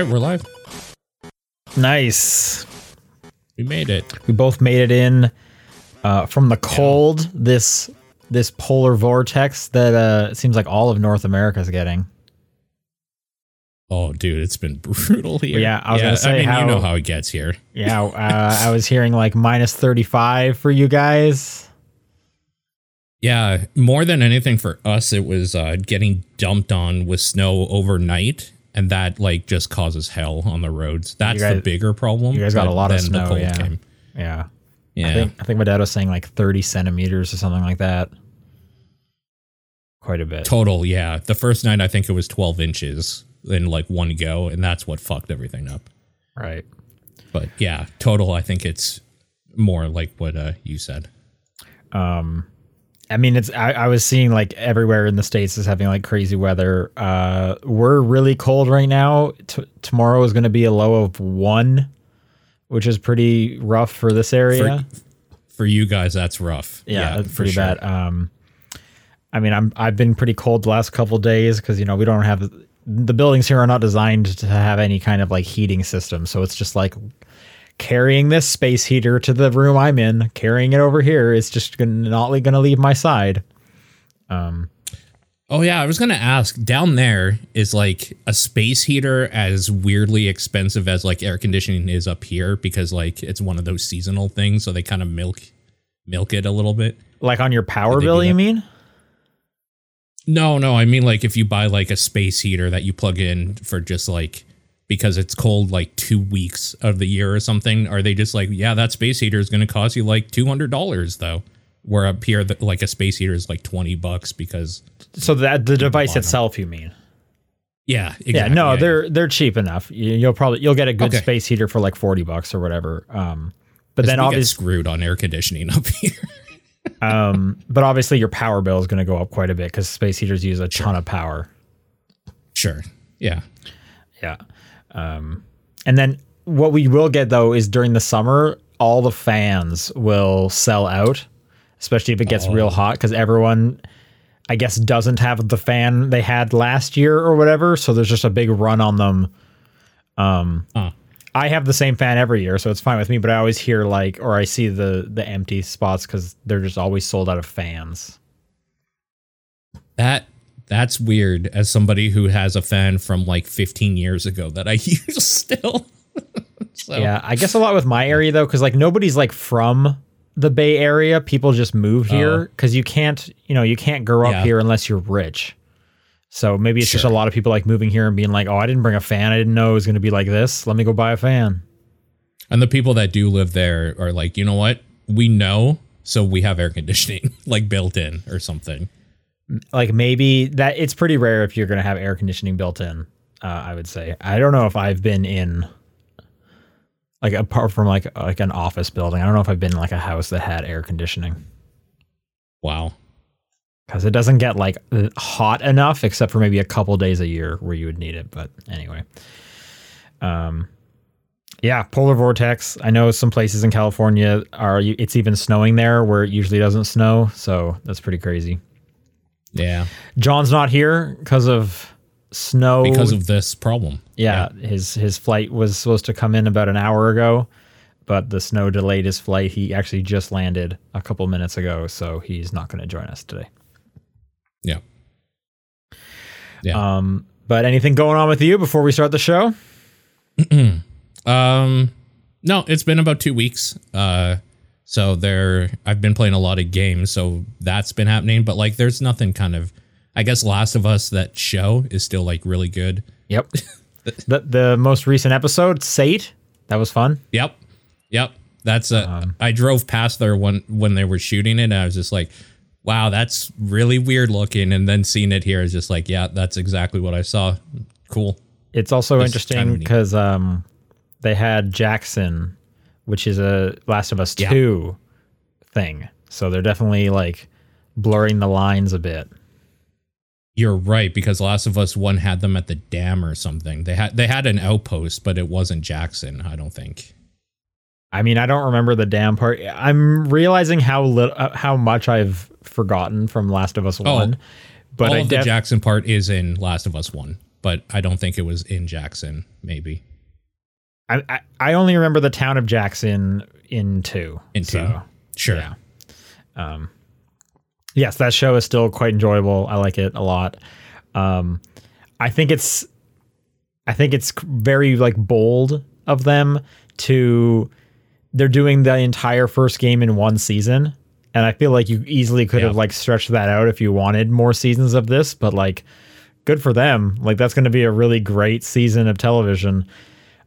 Right, we're live. Nice. We made it. We both made it in uh, from the cold. This this polar vortex that uh, seems like all of North America is getting. Oh, dude, it's been brutal here. Yeah, I was gonna say I mean, how- you know how it gets here. Yeah, uh, I was hearing like minus thirty five for you guys. Yeah, more than anything for us, it was uh, getting dumped on with snow overnight, and that like just causes hell on the roads. That's guys- the bigger problem. you guys got a lot of snow, yeah. came. Yeah, Yeah, I think I think my dad was saying like thirty centimeters or something like that. Quite a bit. total. Yeah, the first night I think it was twelve inches in like one go, and that's what fucked everything up. Right. But yeah, total. I think it's more like what uh, you said. Um, I mean, it's I, I was seeing like everywhere in the states is having like crazy weather. Uh, we're really cold right now. T- tomorrow is going to be a low of one, which is pretty rough for this area. For you guys, that's rough. yeah, that's for pretty sure. bad. Um, I mean, I'm I've been pretty cold the last couple days because you know we don't have the buildings here are not designed to have any kind of like heating system, so it's just like carrying this space heater to the room I'm in, carrying it over here is just gonna, not going to leave my side. Um, Oh yeah, I was gonna ask. Down there is like a space heater as weirdly expensive as like air conditioning is up here because like it's one of those seasonal things, so they kind of milk milk it a little bit. Like on your power bill, you mean? No, no, I mean like if you buy like a space heater that you plug in for just like because it's cold like two weeks of the year or something, are they just like, yeah, that space heater is gonna cost you like two hundred dollars though? Where up here, the, like a space heater is like twenty bucks because So that the device itself, you mean? yeah, exactly, yeah, no, yeah, they're they're cheap enough. You, you'll probably you'll get a good Okay. space heater for like forty bucks or whatever. Um, but Then obviously, screwed on air conditioning up here. um, but obviously your power bill is going to go up quite a bit because space heaters use a ton of power. sure. Yeah. Yeah. Um, and then what we will get though is during the summer, all the fans will sell out, especially if it gets real hot because everyone, I guess, doesn't have the fan they had last year or whatever. So there's just a big run on them. Um. I have the same fan every year, so it's fine with me. But I always hear like, or I see the the empty spots because they're just always sold out of fans. That that's weird as somebody who has a fan from like 15 years ago that I use still. so Yeah, I guess a lot with my area though, because like nobody's like from the Bay Area. People just move oh. here because you can't, you know, you can't grow up Yeah. here unless you're rich. So maybe it's just a lot of people like moving here and being like, "Oh, I didn't bring a fan. I didn't know it was going to be like this. Let me go buy a fan." And the people that do live there are like, you know what? We know, so we have air conditioning like built in or something. Like maybe that it's pretty rare if you're going to have air conditioning built in. Uh, I would say. I don't know if I've been in like apart from like like an office building. I don't know if I've been in like a house that had air conditioning. Wow. because it doesn't get like hot enough except for maybe a couple days a year where you would need it but anyway um yeah polar vortex i know some places in california are it's even snowing there where it usually doesn't snow so that's pretty crazy Yeah. john's not here because of snow Because of this problem. yeah, his his flight was supposed to come in about an hour ago but the snow delayed his flight he actually just landed a couple minutes ago so he's not going to join us today Yeah. Yeah. Um, but anything going on with you before we start the show? Um, no, it's been about two weeks. Uh, so there, I've been playing a lot of games, so that's been happening. But like, there's nothing kind of. I guess Last of Us that show is still like really good. Yep. the the most recent episode, Sate, that was fun. Yep, yep. That's uh, Um, I drove past there when when they were shooting it, and I was just like, "Wow, that's really weird looking." And then seeing it here is just like, "Yeah, that's exactly what I saw." Cool. It's also interesting time we need- because um, they had Jackson, which is a Last of Us Yeah. two thing. So they're definitely like blurring the lines a bit. You're right because Last of Us One had them at the dam or something. They had they had an outpost, but it wasn't Jackson. I don't think. I mean, I don't remember the dam part. I'm realizing how little, uh, how much I've forgotten from Last of Us Oh, one. But All I of the Jackson part is in Last of Us One. but I don't think it was in Jackson. Maybe I, I, I only remember the town of Jackson in two. in two. so, sure. Yeah. Um, yes, that show is still quite enjoyable. I like it a lot. Um, I think it's, I think it's very like bold of them to, they're doing the entire first game in one season, and I feel like you easily could Yeah. have like stretched that out if you wanted more seasons of this. But like, good for them. Like that's going to be a really great season of television.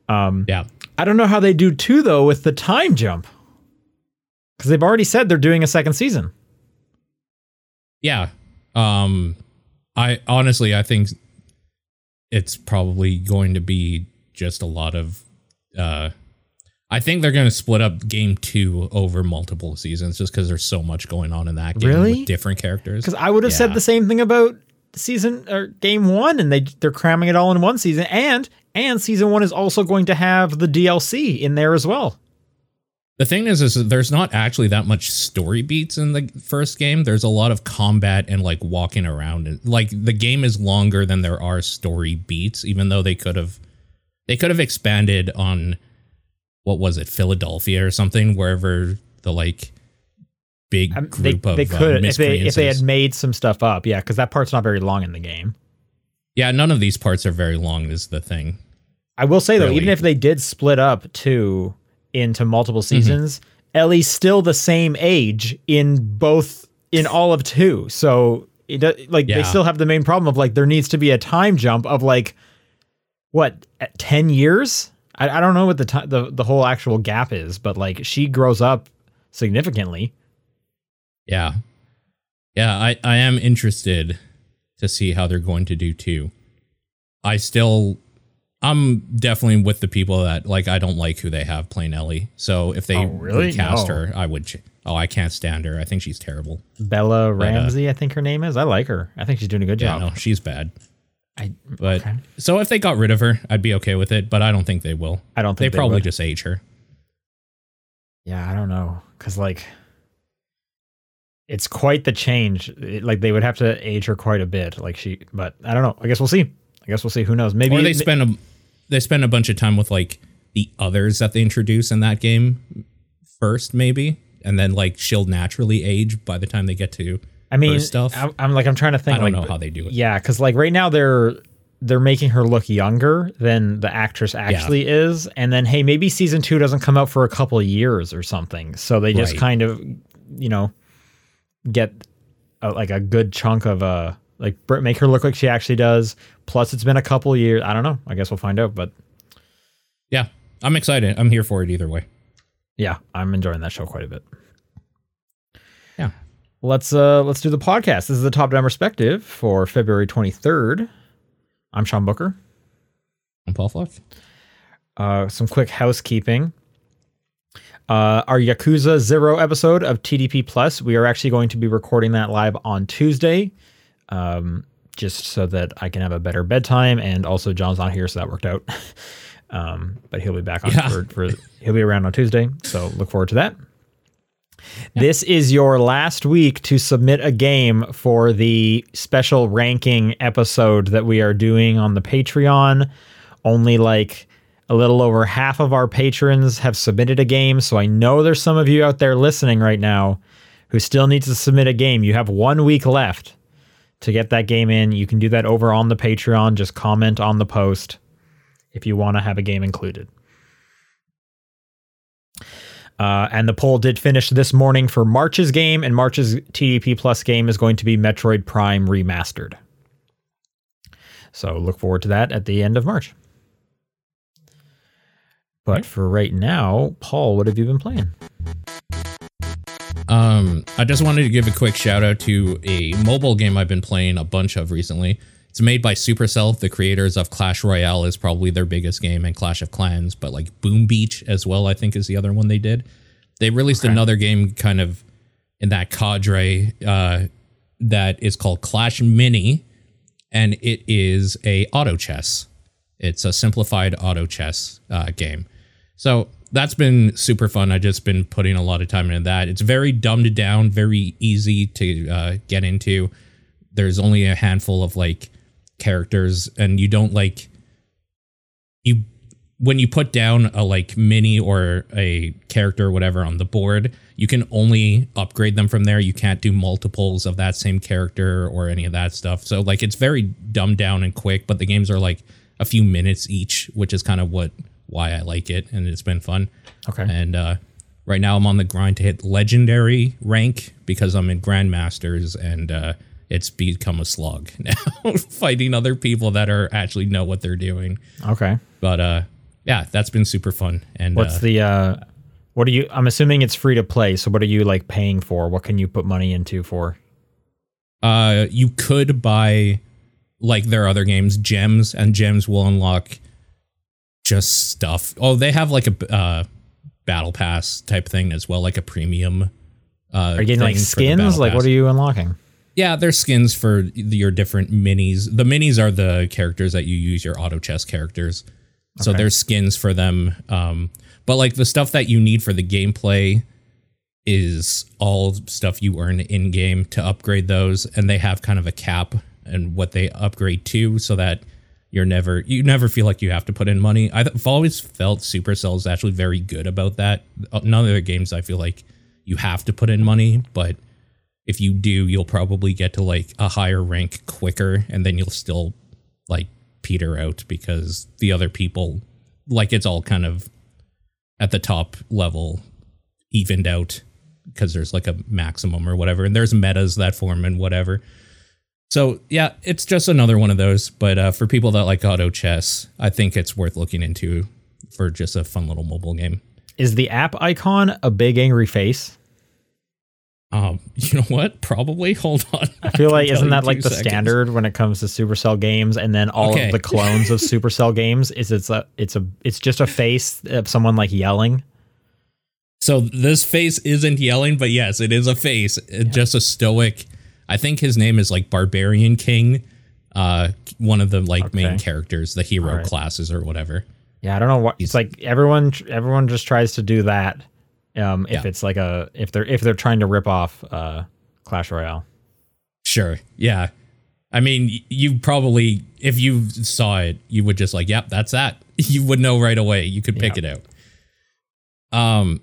Yeah. I don't know how they do two though with the time jump. Because they've already said they're doing a second season. Yeah. Um I honestly I think it's probably going to be just a lot of uh I think they're going to split up game 2 over multiple seasons just cuz there's so much going on in that game Really? with different characters. Because I would have said the same thing about season or game one, and they they're cramming it all in one season. And and season one is also going to have the DLC in there as well. The thing is, is there's not actually that much story beats in the first game. There's a lot of combat and like walking around. And like the game is longer than there are story beats, even though they could have they could have expanded on what was it, Philadelphia or something, wherever the like big Um, they group of they uh, could if they if they had made some stuff up, yeah, because that part's not very long in the game. Yeah, none of these parts are very long. Is the thing. I will say though, Really? even if they did split up two into multiple Mm-hmm. seasons, Ellie's still the same age in both in all of two. So it like they still have the main problem of like there needs to be a time jump of like what at ten years. I, I don't know what the ti the the whole actual gap is, but like she grows up significantly. Yeah. Yeah, I, I am interested to see how they're going to do too. I still I'm definitely with the people that like I don't like who they have playing Ellie. So if they Oh, really? cast No. her, I would ch- Oh, I can't stand her. I think she's terrible. Bella Ramsey, I think her name is. I like her. I think she's doing a good uh, Yeah, job. no, she's bad. I But okay. so if they got rid of her, I'd be okay with it, but I don't think they will. I don't They think they probably would. just age her. Yeah, I don't know, cause like it's quite the change. It- like they would have to age her quite a bit. Like she, but I don't know. I guess we'll see. I guess we'll see. Who knows? Maybe or they spend a they spend a bunch of time with like the others that they introduce in that game first, maybe, and then like she'll naturally age by the time they get to I mean, her stuff. I'm, I'm like I'm trying to think. I don't like, know how they do it. Yeah, because like right now they're they're making her look younger than the actress actually is, and then hey, maybe season two doesn't come out for a couple of years or something, so they just Right. kind of you know get a, like a good chunk of uh like make her look like she actually does. Plus, it's been a couple years. I don't know. I guess we'll find out, but Yeah, I'm excited. I'm here for it either way. yeah, I'm enjoying that show quite a bit. Yeah. Let's uh let's do the podcast. This is the top down perspective for February 23rd. I'm Sean Booker. I'm Paul Fluff. Uh, some quick housekeeping. Uh, our Yakuza Zero episode of TDP Plus, we are actually going to be recording that live on Tuesday, um, just so that I can have a better bedtime. And also, John's not here, so that worked out. um, but he'll be back on Yeah. for, for he'll be around on Tuesday, so look forward to that. This is your last week to submit a game for the special ranking episode that we are doing on the Patreon. Only like a little over half of our patrons have submitted a game. So I know there's some of you out there listening right now who still needs to submit a game. You have one week left to get that game in. You can do that over on the Patreon. Just comment on the post if you want to have a game included. Uh, and the poll did finish this morning for March's game, and March's TDP Plus game is going to be Metroid Prime Remastered. So look forward to that at the end of March. But for right now, Paul, what have you been playing? Um, I just wanted to give a quick shout out to a mobile game I've been playing a bunch of recently. It's made by Supercell, the creators of Clash Royale is probably their biggest game, and Clash of Clans, but like Boom Beach as well, I think is the other one they did. They released another game kind of in that cadre uh, that is called Clash Mini, and it is a auto chess. It's a simplified auto chess uh, game. So that's been super fun. I just been putting a lot of time into that. It's very dumbed down, very easy to uh, get into. There's only a handful of like characters and you don't like you when you put down a like mini or a character or whatever on the board, you can only upgrade them from there. You can't do multiples of that same character or any of that stuff. So like it's very dumbed down and quick, but the games are like a few minutes each, which is kind of what why I like it and it's been fun. Okay. And uh right now I'm on the grind to hit legendary rank because I'm in grandmasters and uh it's become a slog now fighting other people that are actually know what they're doing. Okay. But uh yeah, that's been super fun. And What's uh, the uh what are you I'm assuming it's free to play, so what are you like paying for? What can you put money into for? uh you could buy like their other games gems and gems will unlock just stuff. Oh, they have like a uh battle pass type thing as well, like a premium uh Are you getting like thing for the skins? Like what are you unlocking? Yeah, there's skins for your different minis. The minis are the characters that you use your auto chess characters. So Okay. there's skins for them. Um, but like the stuff that you need for the gameplay is all stuff you earn in game to upgrade those, and they have kind of a cap and what they upgrade to, so that you're never you never feel like you have to put in money. I've always felt Supercell is actually very good about that. Uh, None of their games I feel like you have to put in money, but if you do, you'll probably get to like a higher rank quicker, and then you'll still like peter out because the other people, like it's all kind of at the top level evened out because there's like a maximum or whatever, and there's metas that form and whatever. So yeah, it's just another one of those. But uh, for people that like auto chess, I think it's worth looking into for just a fun little mobile game. Is the app icon a big angry face? Um, you know what? Probably. Hold on. I feel like isn't that like the seconds. standard when it comes to Supercell games, and then all Okay. of the clones of Supercell games is it's a it's a it's just a face of someone like yelling. So this face isn't yelling, but yes, it is a face. It's Just a stoic. I think his name is like Barbarian King. Uh, one of the like main characters, the hero Alright. classes or whatever. Yeah, I don't know what it's like. Everyone everyone just tries to do that. Um, if Yeah. it's like a if they're if they're trying to rip off uh Clash Royale. Sure. Yeah. I mean, you probably, if you saw it, you would just like, yep, that's that. You would know right away. You could pick it out. Um,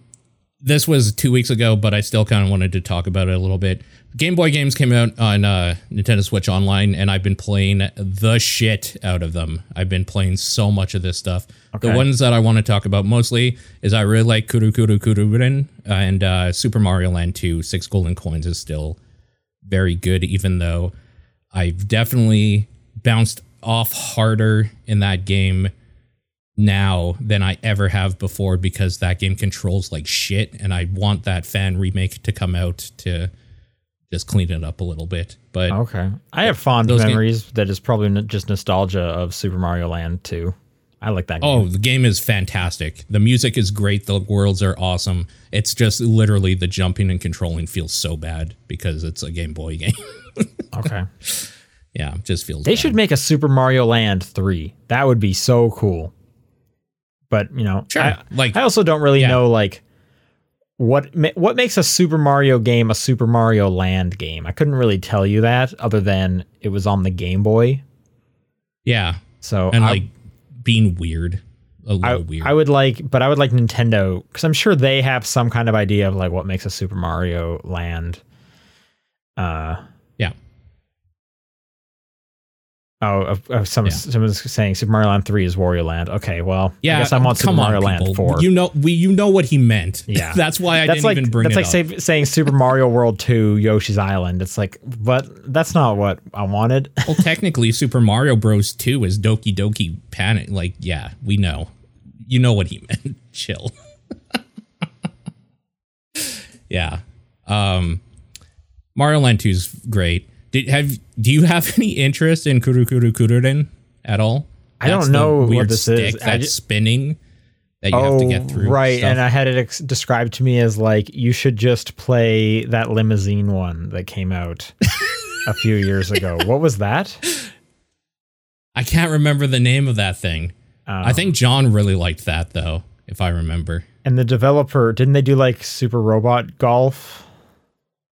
this was two weeks ago, but I still kind of wanted to talk about it a little bit. Game Boy games came out on uh, Nintendo Switch Online, and I've been playing the shit out of them. I've been playing so much of this stuff. The ones that I want to talk about mostly is I really like Kuru Kuru Kururin and uh, Super Mario Land 2. Six Golden Coins is still very good, even though I've definitely bounced off harder in that game now than I ever have before because that game controls like shit, and I want that fan remake to come out to just clean it up a little bit. But Okay, I have fond memories that is probably just nostalgia of Super Mario Land too. I like that. Oh, game. Oh, the game is fantastic. The music is great. The worlds are awesome. It's just literally the jumping and controlling feels so bad because it's a Game Boy game. okay. yeah, just feels. They bad. should make a Super Mario Land three. That would be so cool. But you know, Sure. I, Like- I also don't really yeah. know like what ma- what makes a Super Mario game a Super Mario Land game. I couldn't really tell you that other than it was on the Game Boy. Yeah, So and I, like being weird, a little I, weird. I would like, but I would like Nintendo because I'm sure they have some kind of idea of like what makes a Super Mario Land. Uh yeah. Oh, some Yeah. someone's saying Super Mario Land Three is Wario Land. Okay, well, Yeah, I guess I'm on Super Mario on, Land people. Four. You know, we you know what he meant. Yeah. that's why I that's didn't like even bring that's it like say, saying Super Mario World Two Yoshi's Island. It's like, but that's not what I wanted. well, technically, Super Mario Bros. Two is Doki Doki Panic. Like, yeah, we know. You know what he meant. Chill. yeah. Um, Mario Land 2 is great. Did have do you have any interest in Kuru Kuru Kururin at all? I don't That's know what weird this is. stick I that's ju- spinning that you have to get through. Oh, right. stuff. And I had it ex- described to me as like you should just play that limousine one that came out a few years ago. What was that? I can't remember the name of that thing. Um, I think John really liked that though, if I remember. And the developer didn't they do like Super Robot Golf?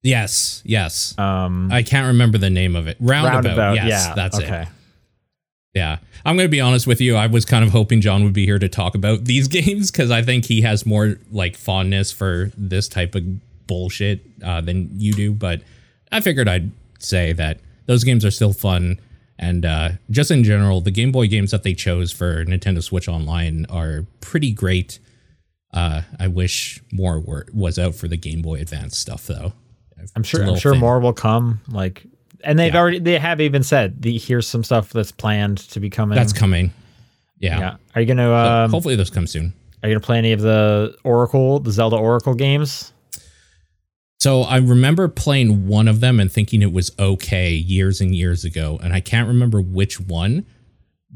Yes, yes. Um, I can't remember the name of it. Roundabout. yes, yeah, that's okay. it. Yeah. I'm going to be honest with you. I was kind of hoping John would be here to talk about these games because I think he has more like fondness for this type of bullshit uh, than you do. But I figured I'd say that those games are still fun. And uh, just in general, the Game Boy games that they chose for Nintendo Switch Online are pretty great. Uh, I wish more were, was out for the Game Boy Advance stuff, though. I'm sure. I'm sure more will come. Like, and they've yeah. already they have even said the, here's some stuff that's planned to be coming. That's coming. Yeah. yeah. Are you gonna? Um, hopefully, those come soon. Are you gonna play any of the Oracle, the Zelda Oracle games? So I remember playing one of them and thinking it was okay years and years ago, and I can't remember which one.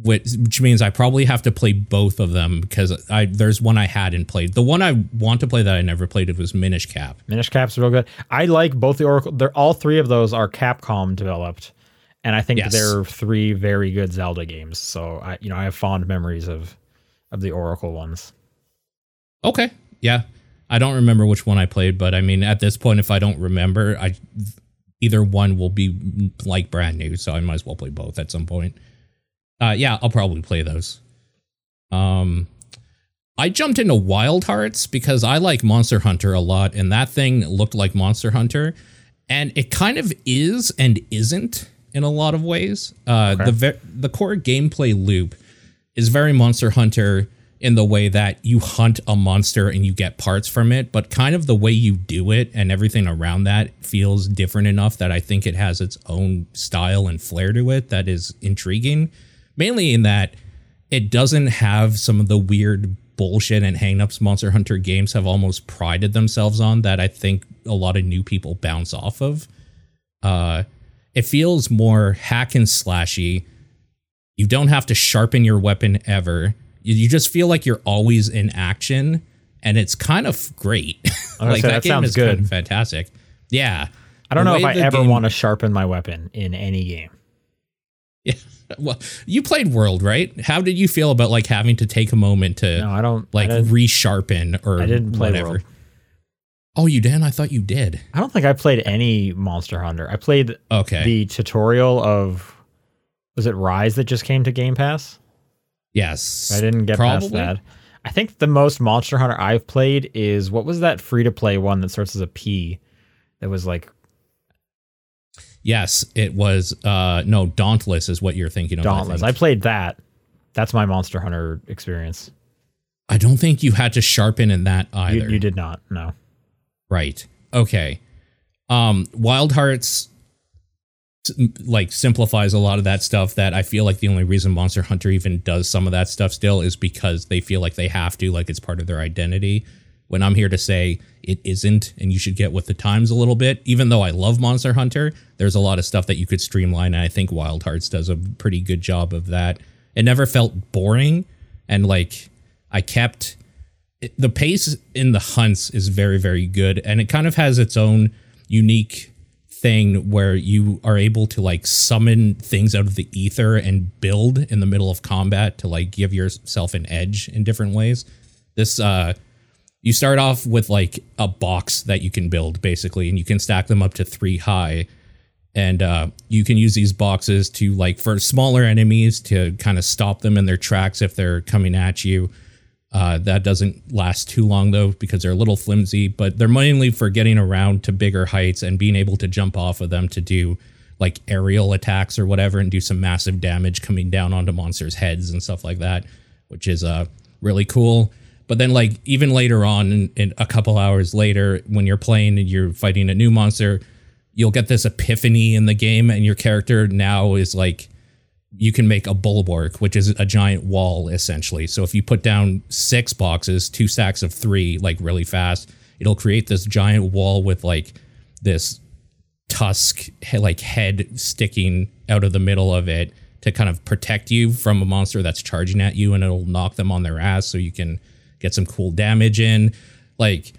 Which, which means I probably have to play both of them because I there's one I hadn't played. The one I want to play that I never played it was Minish Cap. Minish Cap's real good. I like both the Oracle. They're all three of those are Capcom developed, and I think yes. they're three very good Zelda games. So I you know I have fond memories of of the Oracle ones. Okay, yeah, I don't remember which one I played, but I mean, at this point, if I don't remember, I either one will be like brand new, so I might as well play both at some point. Uh, yeah, I'll probably play those. Um, I jumped into Wild Hearts because I like Monster Hunter a lot, and that thing looked like Monster Hunter, and it kind of is and isn't in a lot of ways. Uh, okay. the the core gameplay loop is very Monster Hunter in the way that you hunt a monster and you get parts from it, but kind of the way you do it and everything around that feels different enough that I think it has its own style and flair to it that is intriguing. Mainly in that it doesn't have some of the weird bullshit and hangups Monster Hunter games have almost prided themselves on that I think a lot of new people bounce off of. Uh, it feels more hack and slashy. You don't have to sharpen your weapon ever you just feel like you're always in action, and it's kind of great. like that, that game is good, kind of fantastic. Yeah, I don't know if I ever game, want to sharpen my weapon in any game. Yeah, well, you played World, right? How did you feel about like having to take a moment to? No, I don't like resharpen or I didn't play whatever. World. Oh, you did? I thought you did. I don't think I played any Monster Hunter. I played okay the tutorial of was it Rise that just came to Game Pass? Yes. I didn't get probably. past that. I think the most Monster Hunter I've played is what was that free to play one that starts as a P that was like Yes, it was uh no, Dauntless is what you're thinking of. Dauntless. I, I played that. That's my Monster Hunter experience. I don't think you had to sharpen in that either. You, you did not, no. Right. Okay. Um Wild Hearts like simplifies a lot of that stuff that I feel like the only reason Monster Hunter even does some of that stuff still is because they feel like they have to, like it's part of their identity. When I'm here to say it isn't, and you should get with the times a little bit, even though I love Monster Hunter, there's a lot of stuff that you could streamline, and I think Wild Hearts does a pretty good job of that. It never felt boring, and like I kept the pace in the hunts is very, very good, and it kind of has its own unique thing where you are able to like summon things out of the ether and build in the middle of combat to like give yourself an edge in different ways. This uh you start off with like a box that you can build basically and you can stack them up to 3 high and uh you can use these boxes to like for smaller enemies to kind of stop them in their tracks if they're coming at you uh, that doesn't last too long though because they're a little flimsy, but they're mainly for getting around to bigger heights and being able to jump off of them to do like aerial attacks or whatever and do some massive damage coming down onto monsters' heads and stuff like that, which is uh really cool. But then like even later on, in, in a couple hours later, when you're playing and you're fighting a new monster, you'll get this epiphany in the game, and your character now is like you can make a bulwark, which is a giant wall essentially. So if you put down six boxes, two stacks of three, like really fast, it'll create this giant wall with like this tusk, like head sticking out of the middle of it to kind of protect you from a monster that's charging at you, and it'll knock them on their ass so you can get some cool damage in. Like,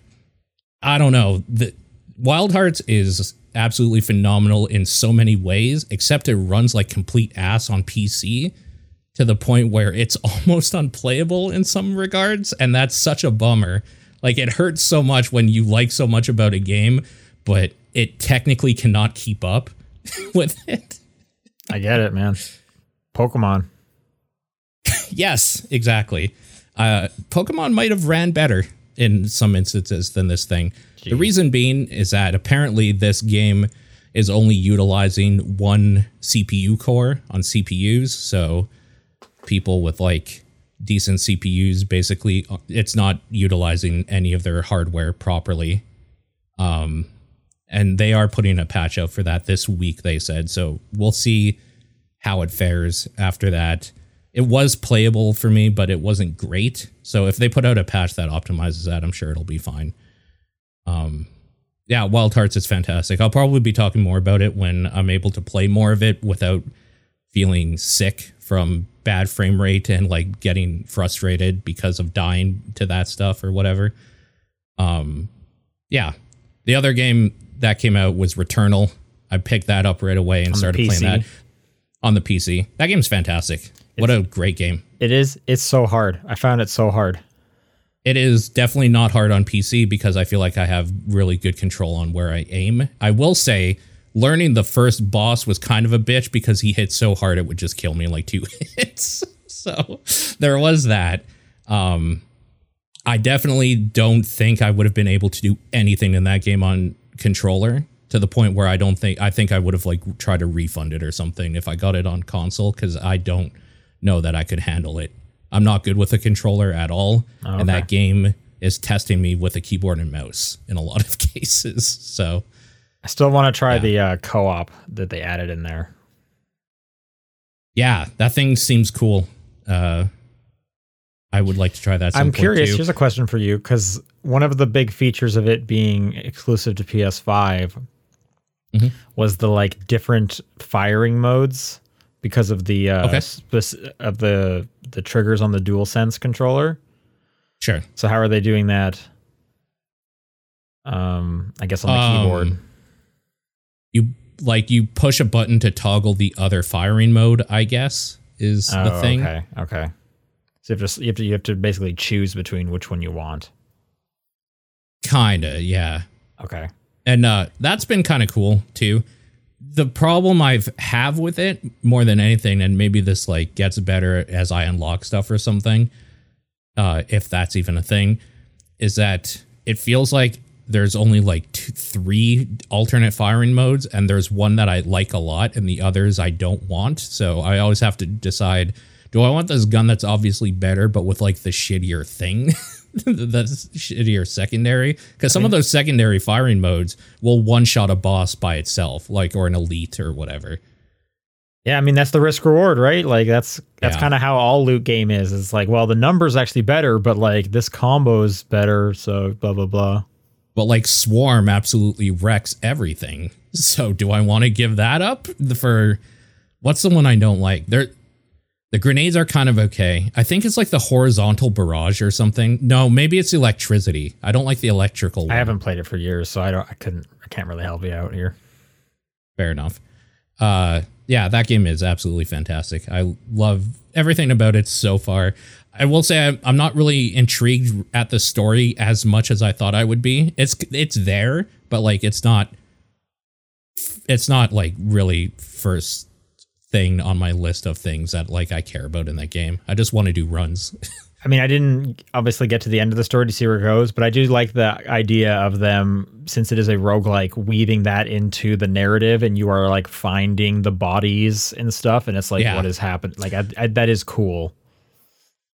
I don't know. The Wild Hearts is absolutely phenomenal in so many ways, except it runs like complete ass on PC to the point where it's almost unplayable in some regards. And that's such a bummer. Like it hurts so much when you like so much about a game, but it technically cannot keep up with it. I get it, man. Pokemon. yes, exactly. Uh, Pokemon might have ran better in some instances than this thing. Jeez. The reason being is that apparently this game is only utilizing one CPU core on CPUs. So people with like decent CPUs basically it's not utilizing any of their hardware properly. Um and they are putting a patch out for that this week they said. So we'll see how it fares after that. It was playable for me, but it wasn't great. So if they put out a patch that optimizes that, I'm sure it'll be fine. Um yeah, Wild Hearts is fantastic. I'll probably be talking more about it when I'm able to play more of it without feeling sick from bad frame rate and like getting frustrated because of dying to that stuff or whatever. Um yeah. The other game that came out was Returnal. I picked that up right away and on started playing that on the PC. That game's fantastic. What a great game. It is. It's so hard. I found it so hard. It is definitely not hard on PC because I feel like I have really good control on where I aim. I will say learning the first boss was kind of a bitch because he hit so hard it would just kill me in like two hits. so there was that. Um, I definitely don't think I would have been able to do anything in that game on controller to the point where I don't think I think I would have like tried to refund it or something if I got it on console because I don't know that I could handle it. I'm not good with a controller at all, oh, okay. and that game is testing me with a keyboard and mouse in a lot of cases. So I still want to try yeah. the uh, co-op that they added in there. Yeah, that thing seems cool. Uh, I would like to try that. I'm curious. Too. Here's a question for you because one of the big features of it being exclusive to PS5 mm-hmm. was the like different firing modes because of the uh, okay. spec- of the the triggers on the Dual Sense controller. Sure. So how are they doing that? Um, I guess on the um, keyboard you like you push a button to toggle the other firing mode. I guess is oh, the thing. Okay. Okay. So you have, to, you have to you have to basically choose between which one you want. Kinda, yeah. Okay. And uh, that's been kind of cool too. The problem I've have with it more than anything, and maybe this like gets better as I unlock stuff or something, uh, if that's even a thing, is that it feels like there's only like two, three alternate firing modes, and there's one that I like a lot, and the others I don't want. So I always have to decide: do I want this gun that's obviously better, but with like the shittier thing, the shittier secondary? Because some I mean, of those secondary firing modes will one shot a boss by itself, like or an elite or whatever. Yeah, I mean that's the risk reward, right? Like that's that's yeah. kind of how all loot game is. It's like, well, the number's actually better, but like this combo is better, so blah blah blah but like Swarm absolutely wrecks everything. So do I want to give that up for what's the one I don't like? There the grenades are kind of okay. I think it's like the horizontal barrage or something. No, maybe it's electricity. I don't like the electrical. I haven't played it for years, so I don't I couldn't I can't really help you out here. Fair enough. Uh yeah, that game is absolutely fantastic. I love everything about it so far. I will say I'm not really intrigued at the story as much as I thought I would be. It's it's there, but like it's not it's not like really first thing on my list of things that like I care about in that game. I just want to do runs. I mean, I didn't obviously get to the end of the story to see where it goes, but I do like the idea of them, since it is a roguelike, weaving that into the narrative and you are like finding the bodies and stuff. And it's like, yeah. what has happened? Like, I, I, that is cool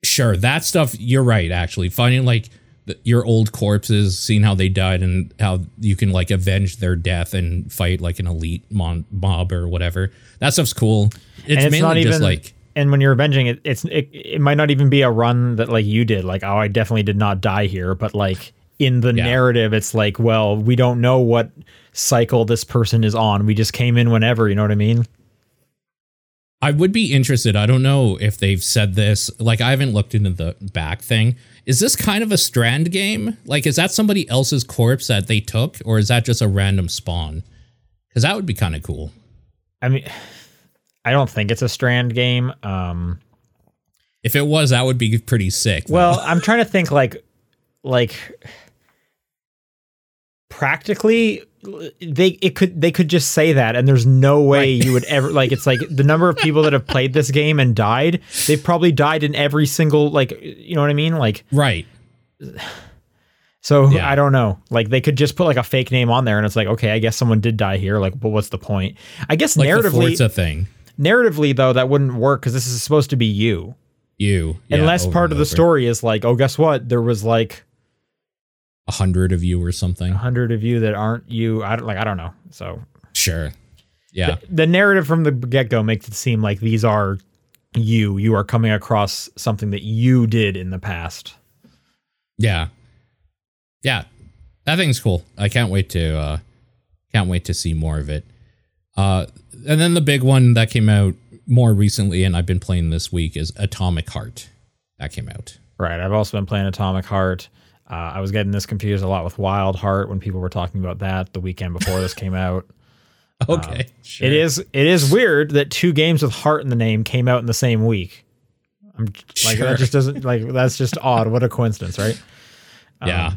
sure that stuff you're right actually finding like the, your old corpses seeing how they died and how you can like avenge their death and fight like an elite mon- mob or whatever. That stuff's cool. It's, it's mainly just even, like and when you're avenging it it's it, it might not even be a run that like you did like oh i definitely did not die here but like in the yeah. narrative it's like well we don't know what cycle this person is on. We just came in whenever you know what i mean I would be interested. I don't know if they've said this. Like, I haven't looked into the back thing. Is this kind of a strand game? Like, is that somebody else's corpse that they took, or is that just a random spawn? Because that would be kind of cool. I mean, I don't think it's a strand game. Um, if it was, that would be pretty sick. Though. Well, I'm trying to think like, like practically they it could they could just say that and there's no way you would ever like it's like the number of people that have played this game and died they've probably died in every single like you know what i mean like Right. so Yeah. i don't know like they could just put like a fake name on there and it's like okay i guess someone did die here like but what's the point i guess Like narratively Forza thing. narratively though that wouldn't work because this is supposed to be you You. yeah, unless part of the story is like oh guess what there was like A hundred of you or something. a hundred of you that aren't you i don't like i don't know so Sure. Yeah. the narrative from the get-go makes it seem like these are you you are coming across something that you did in the past Yeah. Yeah. That thing's cool. I can't wait to uh can't wait to see more of it. Uh and then the big one that came out more recently and I've been playing this week is Atomic Heart. That came out. right i've also been playing atomic heart uh, i was getting this confused a lot with wild heart when people were talking about that the weekend before this came out Okay. sure. it is it is weird that two games with heart in the name came out in the same week i'm like Sure. that just doesn't like that's just odd what a coincidence right Yeah.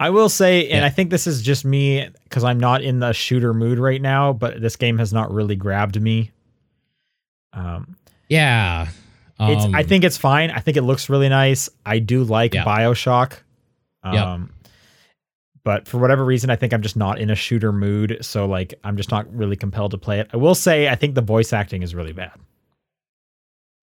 I will say, and Yeah. I think this is just me because I'm not in the shooter mood right now, but this game has not really grabbed me. Um, Yeah. It's, Um, I think it's fine. I think it looks really nice. I do like Yeah. Bioshock. Um, Yep. But for whatever reason, I think I'm just not in a shooter mood. So, like, I'm just not really compelled to play it. I will say, I think the voice acting is really bad.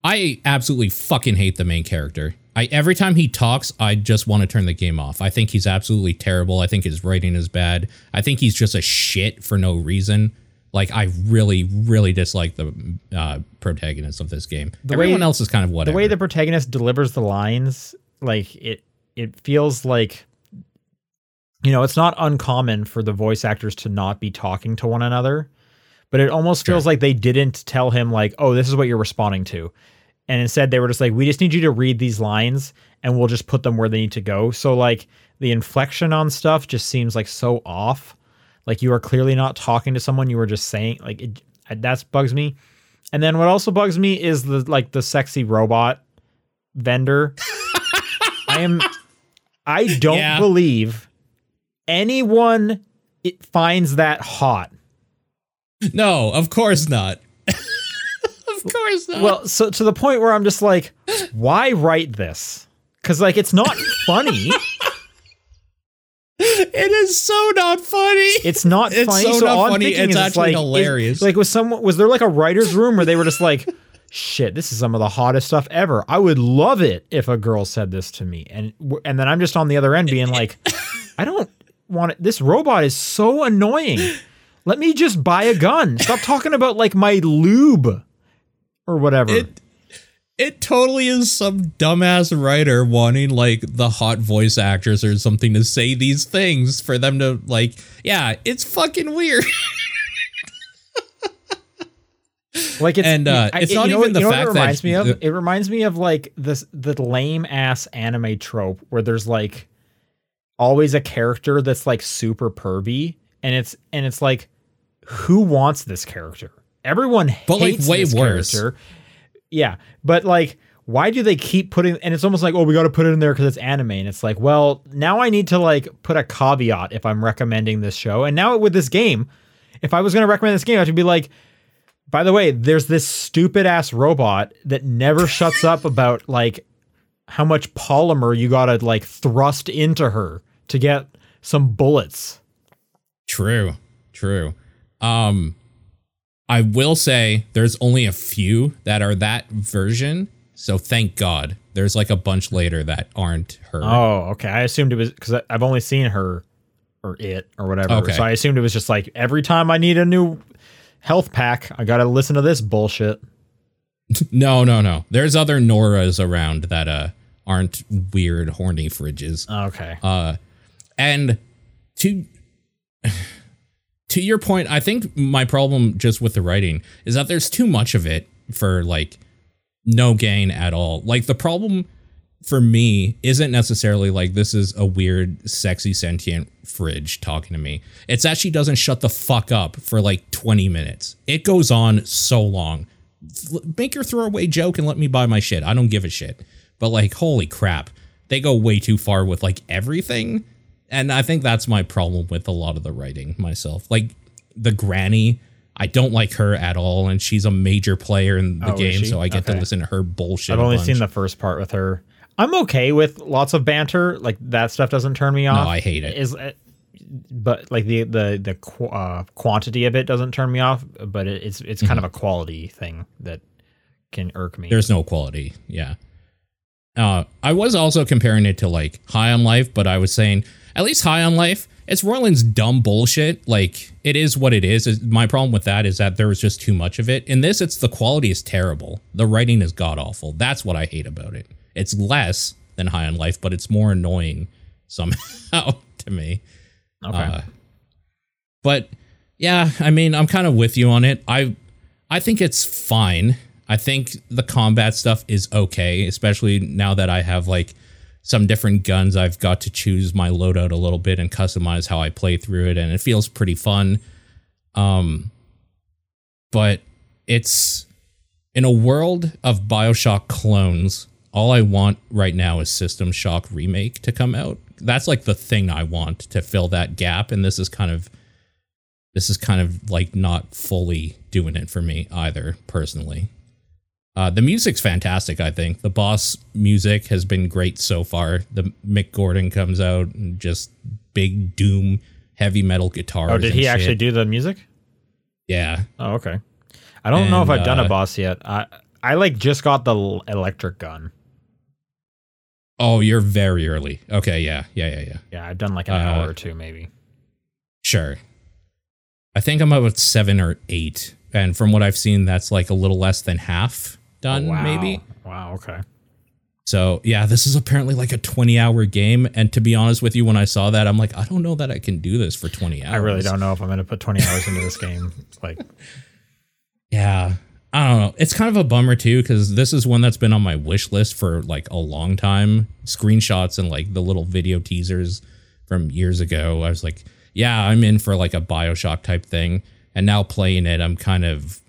I absolutely fucking hate the main character. I every time he talks, I just want to turn the game off. I think he's absolutely terrible. I think his writing is bad. I think he's just a shit for no reason. Like I really, really dislike the uh, protagonist of this game. The way- Everyone else is kind of whatever. The way the protagonist delivers the lines, like it, it feels like, you know, it's not uncommon for the voice actors to not be talking to one another, but it almost feels Sure. like they didn't tell him like, oh, this is what you're responding to, and instead they were just like, we just need you to read these lines, and we'll just put them where they need to go. So like the inflection on stuff just seems like so off. Like you are clearly not talking to someone; you were just saying like it, that bugs me. And then what also bugs me is the like the sexy robot vendor. I am I don't Yeah. believe anyone it finds that hot. no, of course not. of course not. Well, so to the point where I'm just like, why write this? Cuz like it's not funny. It is so not funny. It's not It's funny. so So, not funny, it's is actually like, is- hilarious. like was someone was there like a writer's room where they were just like, shit, this is some of the hottest stuff ever. I would love it if a girl said this to me. And and then I'm just on the other end being like, I don't want it. This robot is so annoying. Let me just buy a gun. Stop talking about like my lube or whatever. it it totally is some dumbass writer wanting like the hot voice actors or something to say these things for them to like yeah it's fucking weird Like it's And, uh, I- it's you not know even the you know fact it that reminds me of. It reminds me of like this the lame ass anime trope where there's like always a character that's like super pervy, and it's and it's like who wants this character? Everyone But, like, hates way this worse. character. Yeah, but like. Why do they keep putting and it's almost like oh we got to put it in there because it's anime and it's like well now I need to like put a caveat if I'm recommending this show and now with this game if I was going to recommend this game I to be like by the way, there's this stupid ass robot that never shuts up about like how much polymer you gotta like thrust into her to get some bullets. true true um i will say there's only a few that are that version so thank god there's like a bunch later that aren't her Oh, okay. I assumed it was because I've only seen her or it or whatever. Okay. So I assumed it was just like every time I need a new health pack, I gotta listen to this bullshit. no no no there's other noras around that uh aren't weird horny fridges Okay. Uh, and to to your point, I think my problem just with the writing is that there's too much of it for like no gain at all. Like the problem for me isn't necessarily like this is a weird, sexy, sentient fridge talking to me. It's actually doesn't shut the fuck up for like 20 minutes. It goes on so long. Make your throwaway joke and let me buy my shit. I don't give a shit. But like, holy crap, they go way too far with like everything. And I think that's my problem with a lot of the writing myself. Like the granny, I don't like her at all, and she's a major player in the Oh, game, so I get Okay. to listen to her bullshit. I've only seen the first part with her. I'm okay with lots of banter. Like that stuff doesn't turn me off. No, I hate it. Is uh, but like the the the qu- uh, quantity of it doesn't turn me off. But it, it's it's kind of a quality thing that can irk me. Mm-hmm. There's no quality. Yeah. Uh, I was also comparing it to like High on Life, but I was saying at least High on Life, it's Roiland's dumb bullshit. Like it is what it is. My problem with that is that there was just too much of it. In this, it's the quality is terrible. The writing is god awful. That's what I hate about it. It's less than High on Life, but it's more annoying somehow to me. okay. Uh, but yeah, I mean, I'm kind of with you on it. I I think it's fine. I think the combat stuff is okay, especially now that I have like some different guns. I've got to choose my loadout a little bit and customize how I play through it, and it feels pretty fun. Um, but it's in a world of Bioshock clones. All I want right now is System Shock remake to come out. That's like the thing I want to fill that gap, and this is kind of this is kind of like not fully doing it for me either personally. Uh, the music's fantastic. I think the boss music has been great so far. The Mick Gordon comes out and just big doom heavy metal guitars. oh, did and he actually do the music? Yeah, Oh, okay. I don't know if I've done a uh, boss yet. I I like just got the electric gun. Oh, you're very early. Okay, yeah, yeah, yeah, yeah. Yeah, I've done like an Uh, hour or two maybe. Sure. I think I'm about seven or eight, and from what I've seen, that's like a little less than half done, Oh, wow. maybe. Wow. Okay. So yeah, this is apparently like a 20 hour game, and to be honest with you, when I saw that, I'm like, I don't know that I can do this for 20 hours. I really don't know if I'm going to put 20 hours into this game. Like, Yeah. I don't know. It's kind of a bummer too because this is one that's been on my wish list for like a long time. Screenshots and like the little video teasers from years ago. I was like, yeah, I'm in for like a Bioshock type thing. And now playing it, I'm kind of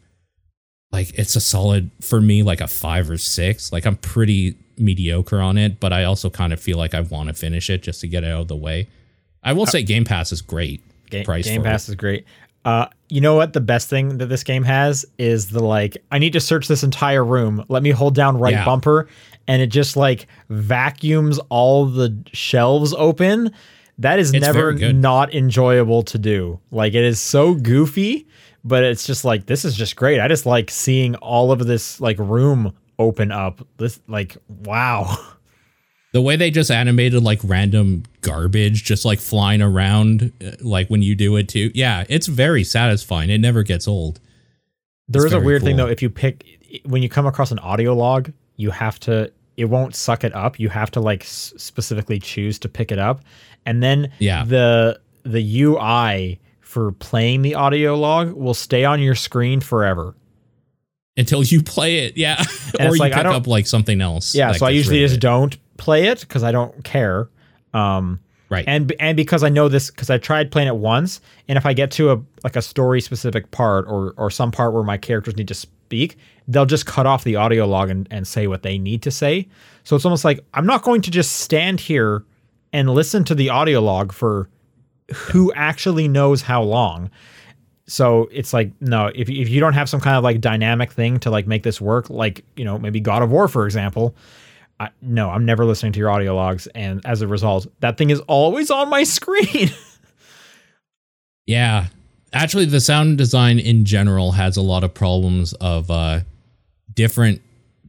like, it's a solid for me, like a five or six. Like, I'm pretty mediocre on it, but I also kind of feel like I want to finish it just to get it out of the way. I will say Game Pass is great. Game, price game Pass it. is great. Uh, you know what? The best thing that this game has is the like, I need to search this entire room. Let me hold down right Yeah. bumper, and it just like vacuums all the shelves open. That is It's never not enjoyable to do. Like it is so goofy, but it's just like this is just great. I just like seeing all of this like room open up. This like wow. the way they just animated like random garbage just like flying around uh, like when you do it too yeah it's very satisfying it never gets old There It's is a weird thing though. If you pick when you come across an audio log, you have to. It won't suck it up. You have to like s- specifically choose to pick it up, and then Yeah. the the UI for playing the audio log will stay on your screen forever. until you play it yeah or you like, pick up like something else Yeah, so I usually just don't play it because I don't care. Um, right and and because I know this because I tried playing it once, and if I get to a like a story specific part or or some part where my characters need to speak, they'll just cut off the audio log and, and say what they need to say. So it's almost like I'm not going to just stand here and listen to the audio log for who actually knows how long. So it's like no, if if you don't have some kind of like dynamic thing to like make this work, like you know maybe God of War for example, I, no, I'm never listening to your audio logs, and as a result, that thing is always on my screen. yeah actually the sound design in general has a lot of problems of uh different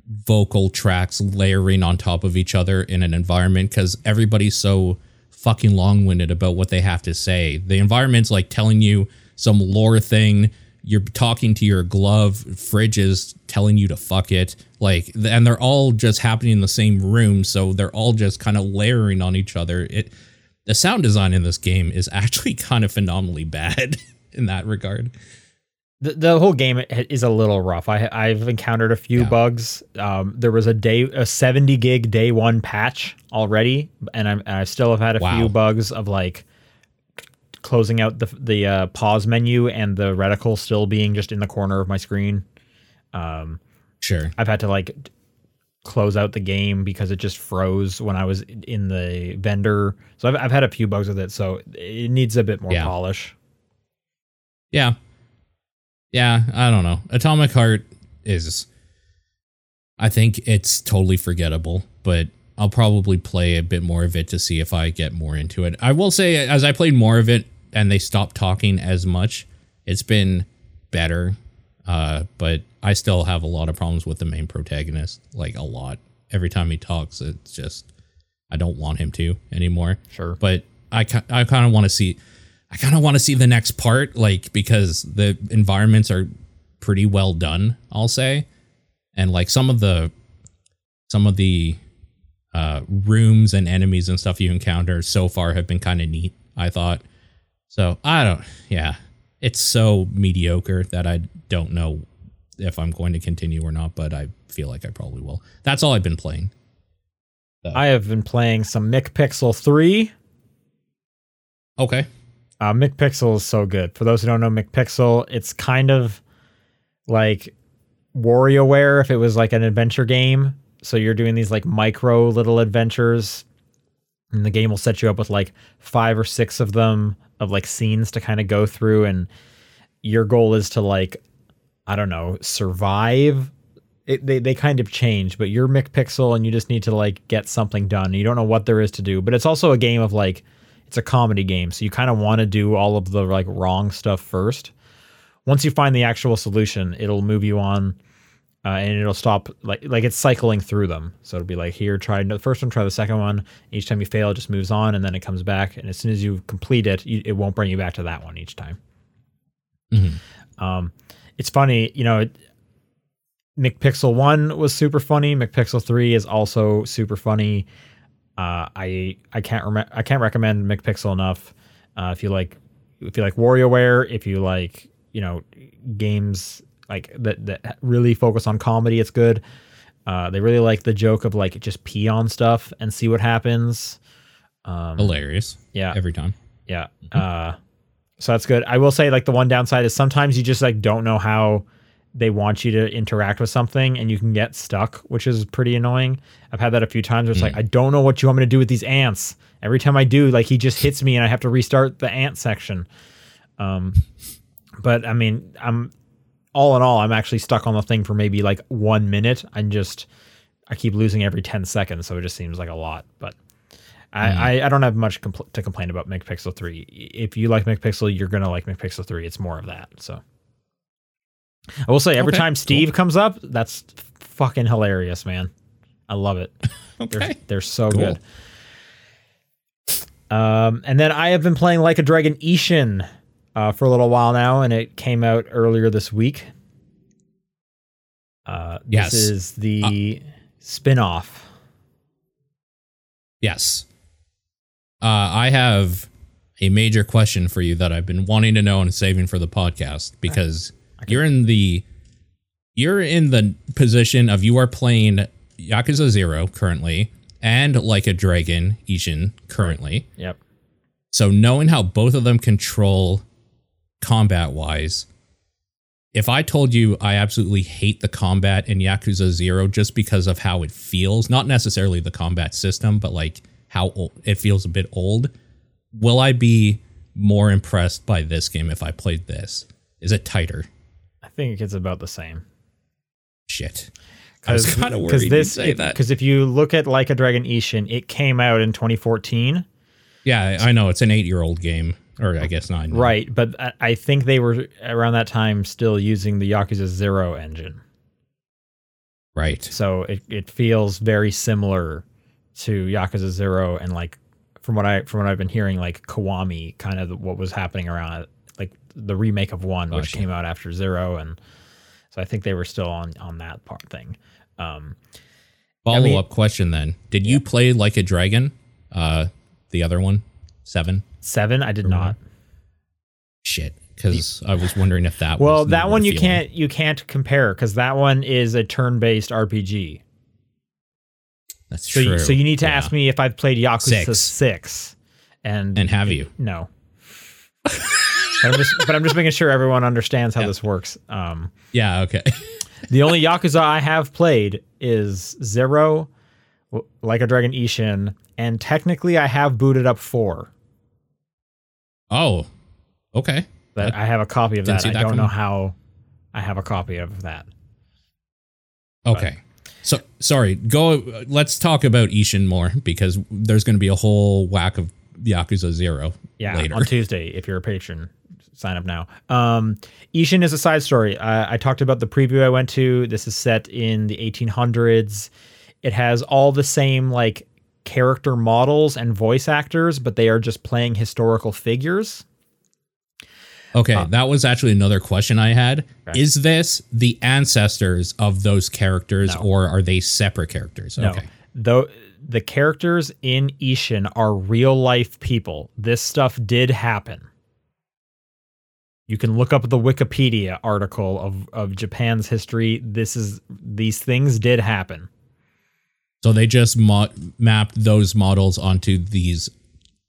vocal tracks layering on top of each other in an environment because everybody's so fucking long-winded about what they have to say. The environment's like telling you some lore thing. You're talking to your glove. Fridge is telling you to fuck it. Like and they're all just happening in the same room so they're all just kind of layering on each other. It the sound design in this game is actually kind of phenomenally bad in that regard the, the whole game is a little rough. I I've encountered a few Yeah. bugs. Um, there was a day a 70 gig day one patch already, and I'm and I still have had a Wow. few bugs of like closing out the the uh, pause menu and the reticle still being just in the corner of my screen. Um, sure I've had to like close out the game because it just froze when I was in the vendor. So I've I've had a few bugs with it, so it needs a bit more Yeah. polish. Yeah. Yeah, I don't know. Atomic Heart is I think it's totally forgettable, but I'll probably play a bit more of it to see if I get more into it. I will say as I played more of it and they stopped talking as much, it's been better. Uh, but I still have a lot of problems with the main protagonist, like a lot. Every time he talks, it's just I don't want him to anymore Sure. but I I kind of want to see I kind of want to see the next part like because the environments are pretty well done, I'll say. And like some of the some of the uh rooms and enemies and stuff you encounter so far have been kind of neat, I thought. So, I don't yeah. It's so mediocre that I don't know if I'm going to continue or not, but I feel like I probably will. That's all I've been playing. I have been playing some McPixel 3. Okay. Uh, McPixel is so good. For those who don't know McPixel, it's kind of like WarioWare if it was like an adventure game. So you're doing these like micro little adventures, and the game will set you up with like five or six of them of like scenes to kind of go through, and your goal is to like, I don't know, survive. It, they they kind of change, but you're McPixel and you just need to like get something done. You don't know what there is to do, but it's also a game of like it's a comedy game, so you kind of want to do all of the like wrong stuff first. Once you find the actual solution, it'll move you on, uh, and it'll stop like like it's cycling through them. So it'll be like here, try the first one, try the second one. Each time you fail, it just moves on, and then it comes back. And as soon as you complete it, you, it won't bring you back to that one each time. Mhm. Um, it's funny, you know. It, McPixel one was super funny. McPixel three is also super funny. Uh, I I can't rem- I can't recommend McPixel enough. Uh, if you like if you like WarioWare, if you like you know games like that that really focus on comedy, it's good. Uh, they really like the joke of like just pee on stuff and see what happens. Um, Hilarious. yeah, Every time. yeah. Uh, so that's good. I will say like the one downside is sometimes you just like don't know how they want you to interact with something and you can get stuck, which is pretty annoying. I've had that a few times where it's like I don't know what you want me to do with these ants. Every time I do, like he just hits me and I have to restart the ant section. Um but I mean, I'm all in all, I'm actually stuck on the thing for maybe like one minute. I'm just I keep losing every 10 seconds, so it just seems like a lot. But I, I, I don't have much compl- to complain about McPixel 3. If you like McPixel, you're going to like McPixel 3. It's more of that. So I will say every Okay, time Steve comes up, that's fucking hilarious, man. I love it. They're, Okay. they're so Cool. good. Um, and then I have been playing Like a Dragon Ishin uh, for a little while now, and it came out earlier this week. Uh, Yes. This is the spin off. Yes. Uh, I have a major question for you that I've been wanting to know and saving for the podcast because you're in the you're in the position of you are playing Yakuza Zero currently and Like a Dragon Ishin currently. Yep. So knowing how both of them control combat wise, if I told you I absolutely hate the combat in Yakuza 0 just because of how it feels, not necessarily the combat system, but like how old, it feels a bit old, will I be more impressed by this game if I played this? Is it tighter? I think it's about the same. Shit. I was kind of worried this say that. because if you look at Like a Dragon Ishin, it came out in 2014, Yeah, I know it's an eight-year-old game, or I guess nine. right? But I, think they were around that time still using the Yakuza Zero engine, Right. so it, it feels very similar to Yakuza Zero and like from what I from what I've been hearing, like Kiwami, kind of what was happening around it, like the remake of one, which Gotcha. came out after Zero, and so I think they were still on on that part thing. Um, Follow mean- up question then. Did you play Like a Dragon? Uh the other one? Seven? seven, I did not. Shit. Because I was wondering if that was. Well, that one you feeling. can't you can't compare because that one is a turn-based RPG. That's So true. you, so you need to Yeah. ask me if I've played Yakuza Six. six, and And have you? no. but I'm just but I'm just making sure everyone understands how Yeah. this works. Um, Yeah, okay. the only Yakuza I have played is Zero, Like a Dragon Ishin, and technically I have booted up four. Oh, okay. That I have a copy of Didn't that. I don't know how I have a copy of that. Okay. So sorry, go let's talk about Ishin more because there's going to be a whole whack of Yakuza 0 Yeah, later. on Tuesday if you're a patron. Sign up now. Um, Ishin is a side story. I, I talked about the preview I went to. This is set in the 1800s. It has all the same like character models and voice actors, but they are just playing historical figures. Okay, that was actually another question I had. Okay. Is this the ancestors of those characters No. or are they separate characters? No, Okay. though the characters in Ishin are real life people. This stuff did happen. You can look up the Wikipedia article of, of Japan's history. This is these things did happen. So they just mo- mapped those models onto these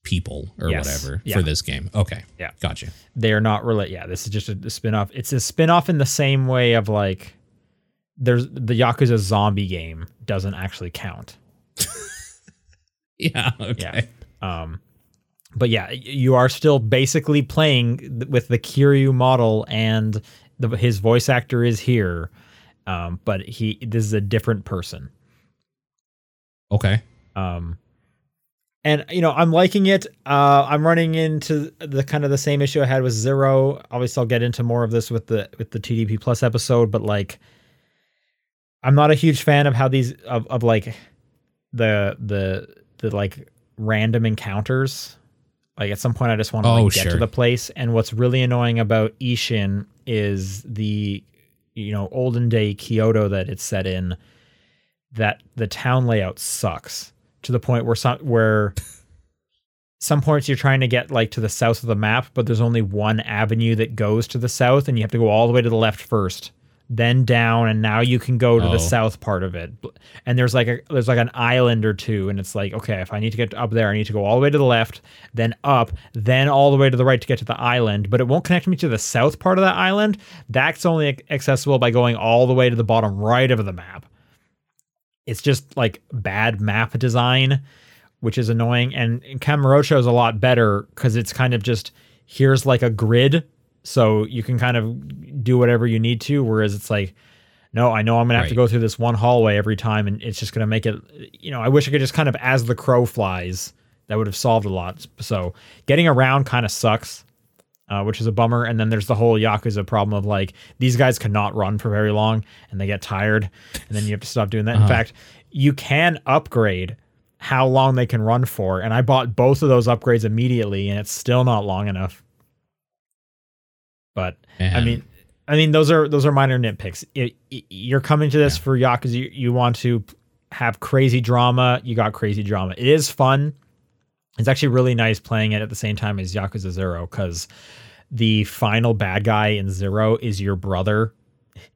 people or Yes. whatever Yeah. for this game. Okay. Yeah. Gotcha. They are not related. Yeah, this is just a, a spin-off. It's a spin-off in the same way of like there's the Yakuza zombie game doesn't actually count. Yeah. Okay. Um, but yeah, you are still basically playing with the Kiryu model, and the, his voice actor is here. Um, but he this is a different person. Okay. Um, and you know I'm liking it. Uh, I'm running into the kind of the same issue I had with Zero. Obviously, I'll get into more of this with the with the TDP Plus episode. But like, I'm not a huge fan of how these of of like the the the like random encounters. Like at some point, I just want to Oh, like, get to the place. And what's really annoying about Ishin is the you know olden day Kyoto that it's set in. That the town layout sucks to the point where some where some points you're trying to get like to the south of the map, but there's only one avenue that goes to the south, and you have to go all the way to the left first, then down, and now you can go to Oh. the south part of it. And there's like a there's like an island or two, and it's like okay, if I need to get up there, I need to go all the way to the left, then up, then all the way to the right to get to the island. But it won't connect me to the south part of that island. That's only accessible by going all the way to the bottom right of the map it's just like bad map design, which is annoying. And, and Kamurocho is a lot better because it's kind of just here's like a grid, so you can kind of do whatever you need to. Whereas it's like, no, I know I'm gonna have to go through this one hallway every time, and it's just gonna make it. You know, I wish I could just kind of as the crow flies. That would have solved a lot. So getting around kind of sucks. Uh, which is a bummer. And then there's the whole Yakuza problem of like these guys cannot run for very long and they get tired, and then you have to stop doing that. In Uh-huh. fact, you can upgrade how long they can run for, and I bought both of those upgrades immediately, and it's still not long enough. But I mean, I mean those are those are minor nitpicks. It, it- you're coming to this for Yakuza. You, you want to have crazy drama. You got crazy drama. It is fun. It's actually really nice playing it at the same time as Yakuza Zero because the final bad guy in Zero is your brother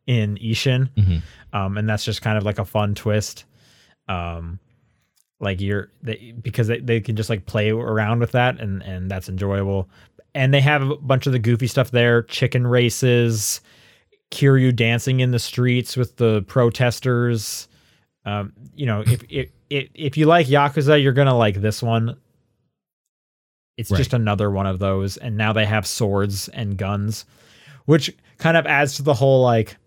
in Ishin, Mhm. um, and that's just kind of like a fun twist. Um, like you're they, because they, they can just like play around with that and and that's enjoyable. And they have a bunch of the goofy stuff there, chicken races, Kiryu dancing in the streets with the protesters. Um, you know, if if if, if you like Yakuza, you're gonna like this one. It's Right. just another one of those, and now they have swords and guns, which kind of adds to the whole like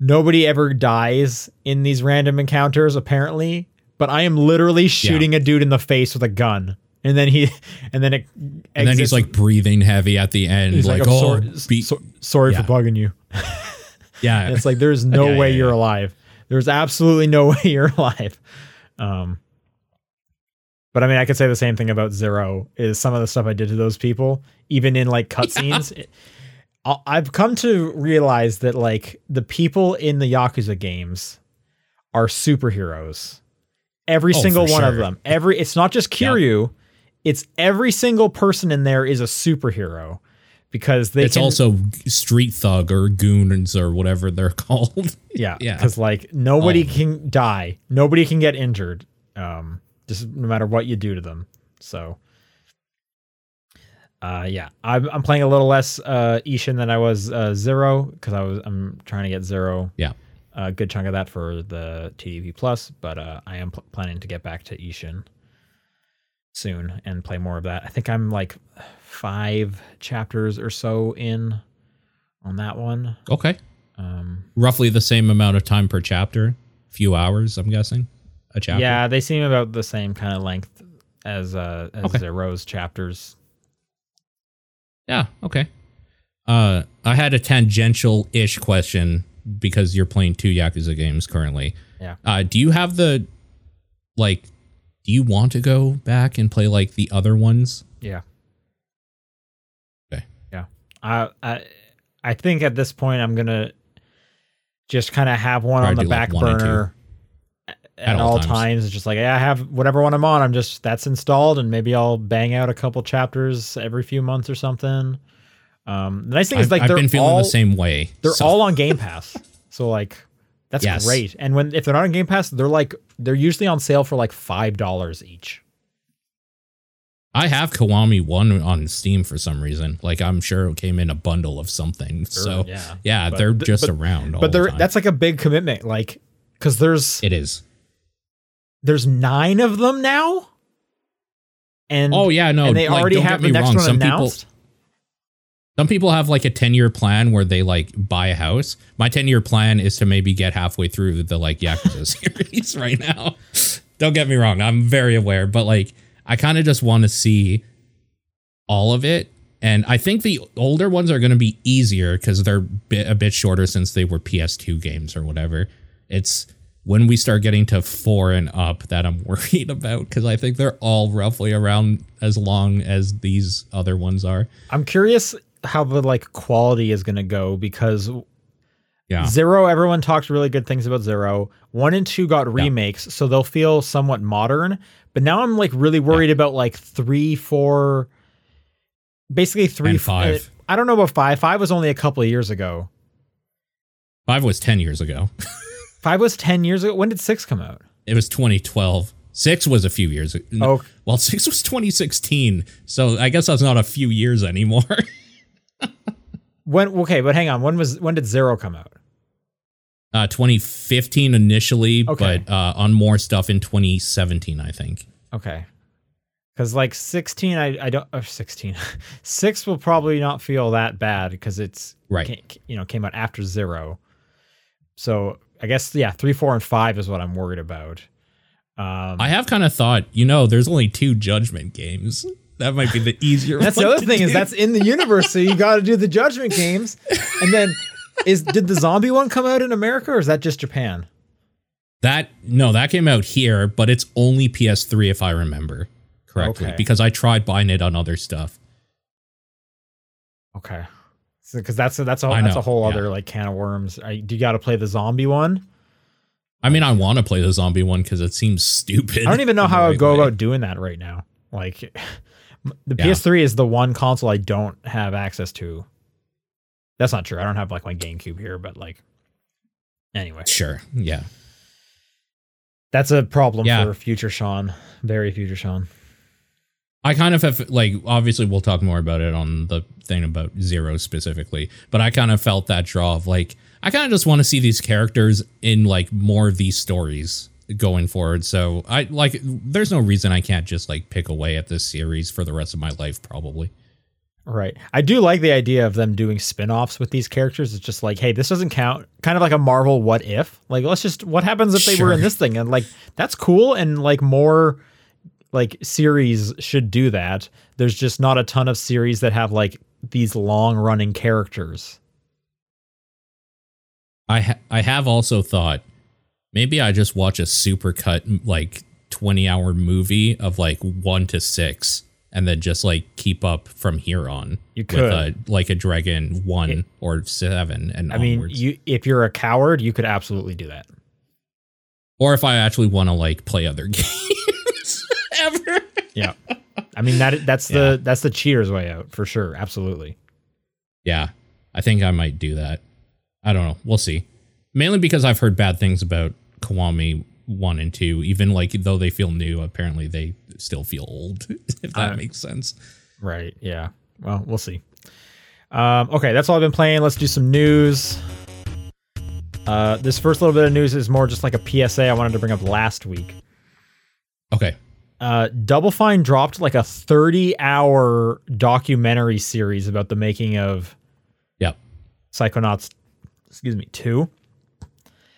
nobody ever dies in these random encounters apparently but i am literally shooting a dude in the face with a gun and then he and then it and then he's like breathing heavy at the end, he's like, "I'm oh, sorry, be- so- sorry Yeah. for bugging you yeah. and it's like there's no Yeah, way yeah, you're yeah. alive there's absolutely no way you're alive um but i mean i could say the same thing about zero is some of the stuff i did to those people even in like cutscenes it- I- i've come to realize that like the people in the yakuza games are superheroes every Oh, single one of them every it's not just Yeah. It's every single person in there is a superhero because they it's can, also street thug or goons or whatever they're called. Yeah, Yeah. Because like nobody Oh. can die, nobody can get injured, um, just no matter what you do to them. So, Uh, yeah, I'm, I'm playing a little less uh, Ishin than I was uh, Zero because I was I'm trying to get Zero. Yeah. A good chunk of that for the TDP Plus, but uh, I am pl- planning to get back to Ishin soon and play more of that. I think I'm like five chapters or so in on that one. Okay. Um, Roughly the same amount of time per chapter. Few hours, I'm guessing. A chapter. yeah, they seem about the same kind of length as uh, as Okay. Zero's chapters. Yeah. Okay. Uh, I had a tangential-ish question because you're playing two Yakuza games currently. Yeah. Uh, do you have the like? Do you want to go back and play like the other ones? Yeah. Okay. Yeah. I I I think at this point I'm gonna just kind of have one Try on the like, back two. burner at, At all all times. times. It's just like yeah, I have whatever one I'm on. I'm just that's installed, and maybe I'll bang out a couple chapters every few months or something. Um, the nice thing is I've, like I've they're been feeling all the same way. they're so- all on Game Pass, so like that's Yes. great. And when if they're not on Game Pass, they're like they're usually on sale for like five dollars each. I have Kiwami one on Steam for some reason. Like I'm sure it came in a bundle of something. so yeah. yeah, But they're just but- around. But the they're time. that's like a big commitment, like because there's it is. there's nine of them now. And Oh yeah, no. and they like, already have the next wrong. one Some announced. people some people have like a 10 year plan where they like buy a house. My 10 year plan is to maybe get halfway through the like Yakuza series right now. Don't get me wrong. I'm very aware, but like I kind of just want to see all of it. And I think the older ones are going to be easier because they're bit, a bit shorter since they were PS2 games or whatever. It's when we start getting to four and up that I'm worried about because I think they're all roughly around as long as these other ones are. I'm curious how the like quality is going to go because Yeah. Zero, everyone talks really good things about Zero. One and two got remakes, so they'll feel somewhat modern. But now I'm like really worried about like three, four, basically three, And five. uh, I don't know about five. Five was only a couple of years ago. Five was 10 years ago. Five was ten years ago. When did six come out? It was 2012. Six was a few years ago. Oh. Well, six was 2016. So I guess that's not a few years anymore. When okay, but hang on. When was when did Zero come out? uh, 2015 initially, Okay. but uh, on more stuff in 2017, I think. Okay. Because like 16, I, I don't, or 16, six will probably not feel that bad because it's, Right. you know, came out after zero. So I guess, yeah, three, four, and five is what I'm worried about. Um, I have kind of thought, you know, there's only two Judgment games. That might be the easier. that's the other thing is that's in the universe. So you got to do the judgment games. And then is, did the zombie one come out in America or is that just Japan? that. No, that came out here, but it's only PS3 if I remember correctly, Okay. because I tried buying it on other stuff. Okay. Because that's a, that's a that's a whole yeah. other like can of worms. I, do you got to play the zombie one? I mean, I want to play the zombie one because it seems stupid. I don't even know how I would go way. about doing that right now. Like the Yeah. PS3 is the one console I don't have access to. That's not true. I don't have like my GameCube here, but like anyway, Sure. Yeah. that's a problem Yeah. for future Sean, very future Sean. I kind of have like obviously we'll talk more about it on the thing about Zero specifically, but I kind of felt that draw of like I kind of just want to see these characters in like more of these stories going forward. So I like there's no reason I can't just like pick away at this series for the rest of my life probably. Right. I do like the idea of them doing spin-offs with these characters. It's just like, hey, this doesn't count. Kind of like a Marvel what if. Like let's just what happens if they were in this thing and like that's cool and like more like series should do that. There's just not a ton of series that have like these long-running characters. I ha- I have also thought maybe I just watch a supercut like 20 hour movie of like 1 to 6 and then just like keep up from here on. You with could. a, like a Dragon 1 or 7 and I mean, onwards. you if you're a coward, you could absolutely do that. or if I actually want to like play other games ever. Yeah. I mean that that's Yeah. the that's the cheaters way out for sure. Absolutely. Yeah, I think I might do that. I don't know. We'll see. Mainly because I've heard bad things about Kiwami 1 and 2, even like though they feel new, apparently they still feel old, if that Uh, makes sense. Right. Yeah. well, we'll see. Um, okay, that's all I've been playing. Let's do some news. Uh, this first little bit of news is more just like a PSA I wanted to bring up last week. Okay. Uh, Double Fine dropped like a 30 hour documentary series about the making of Yep. Psychonauts, excuse me, 2.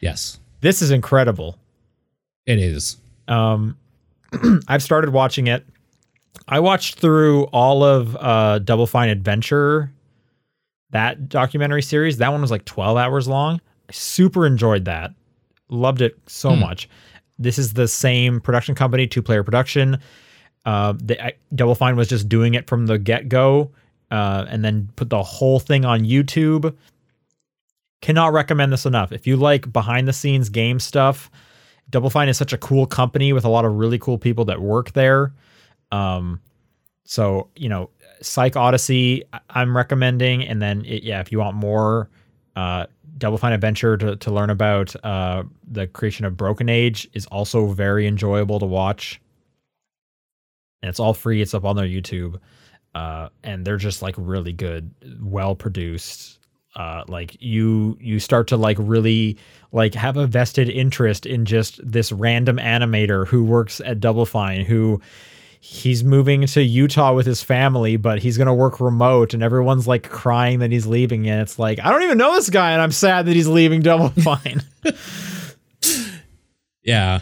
Yes. This is incredible. It is. Um, I've started watching it. I watched through all of uh, Double Fine Adventure, that documentary series. That one was like 12 hours long. I super enjoyed that. Loved it so Hmm. much. This is the same production company, two player production. Uh, the, I, Double Fine was just doing it from the get go uh, and then put the whole thing on YouTube. Cannot recommend this enough. If you like behind the scenes game stuff, Double Fine is such a cool company with a lot of really cool people that work there. Um, so you know, Psych Odyssey, I'm recommending, and then it, yeah, if you want more, uh, Double Fine Adventure to to learn about uh the creation of Broken Age is also very enjoyable to watch, and it's all free. It's up on their YouTube, uh, and they're just like really good, well produced. Uh, like you, you start to like really like have a vested interest in just this random animator who works at Double Fine who he's moving to Utah with his family, but he's gonna work remote, and everyone's like crying that he's leaving, and it's like I don't even know this guy, and I'm sad that he's leaving Double Fine. Yeah.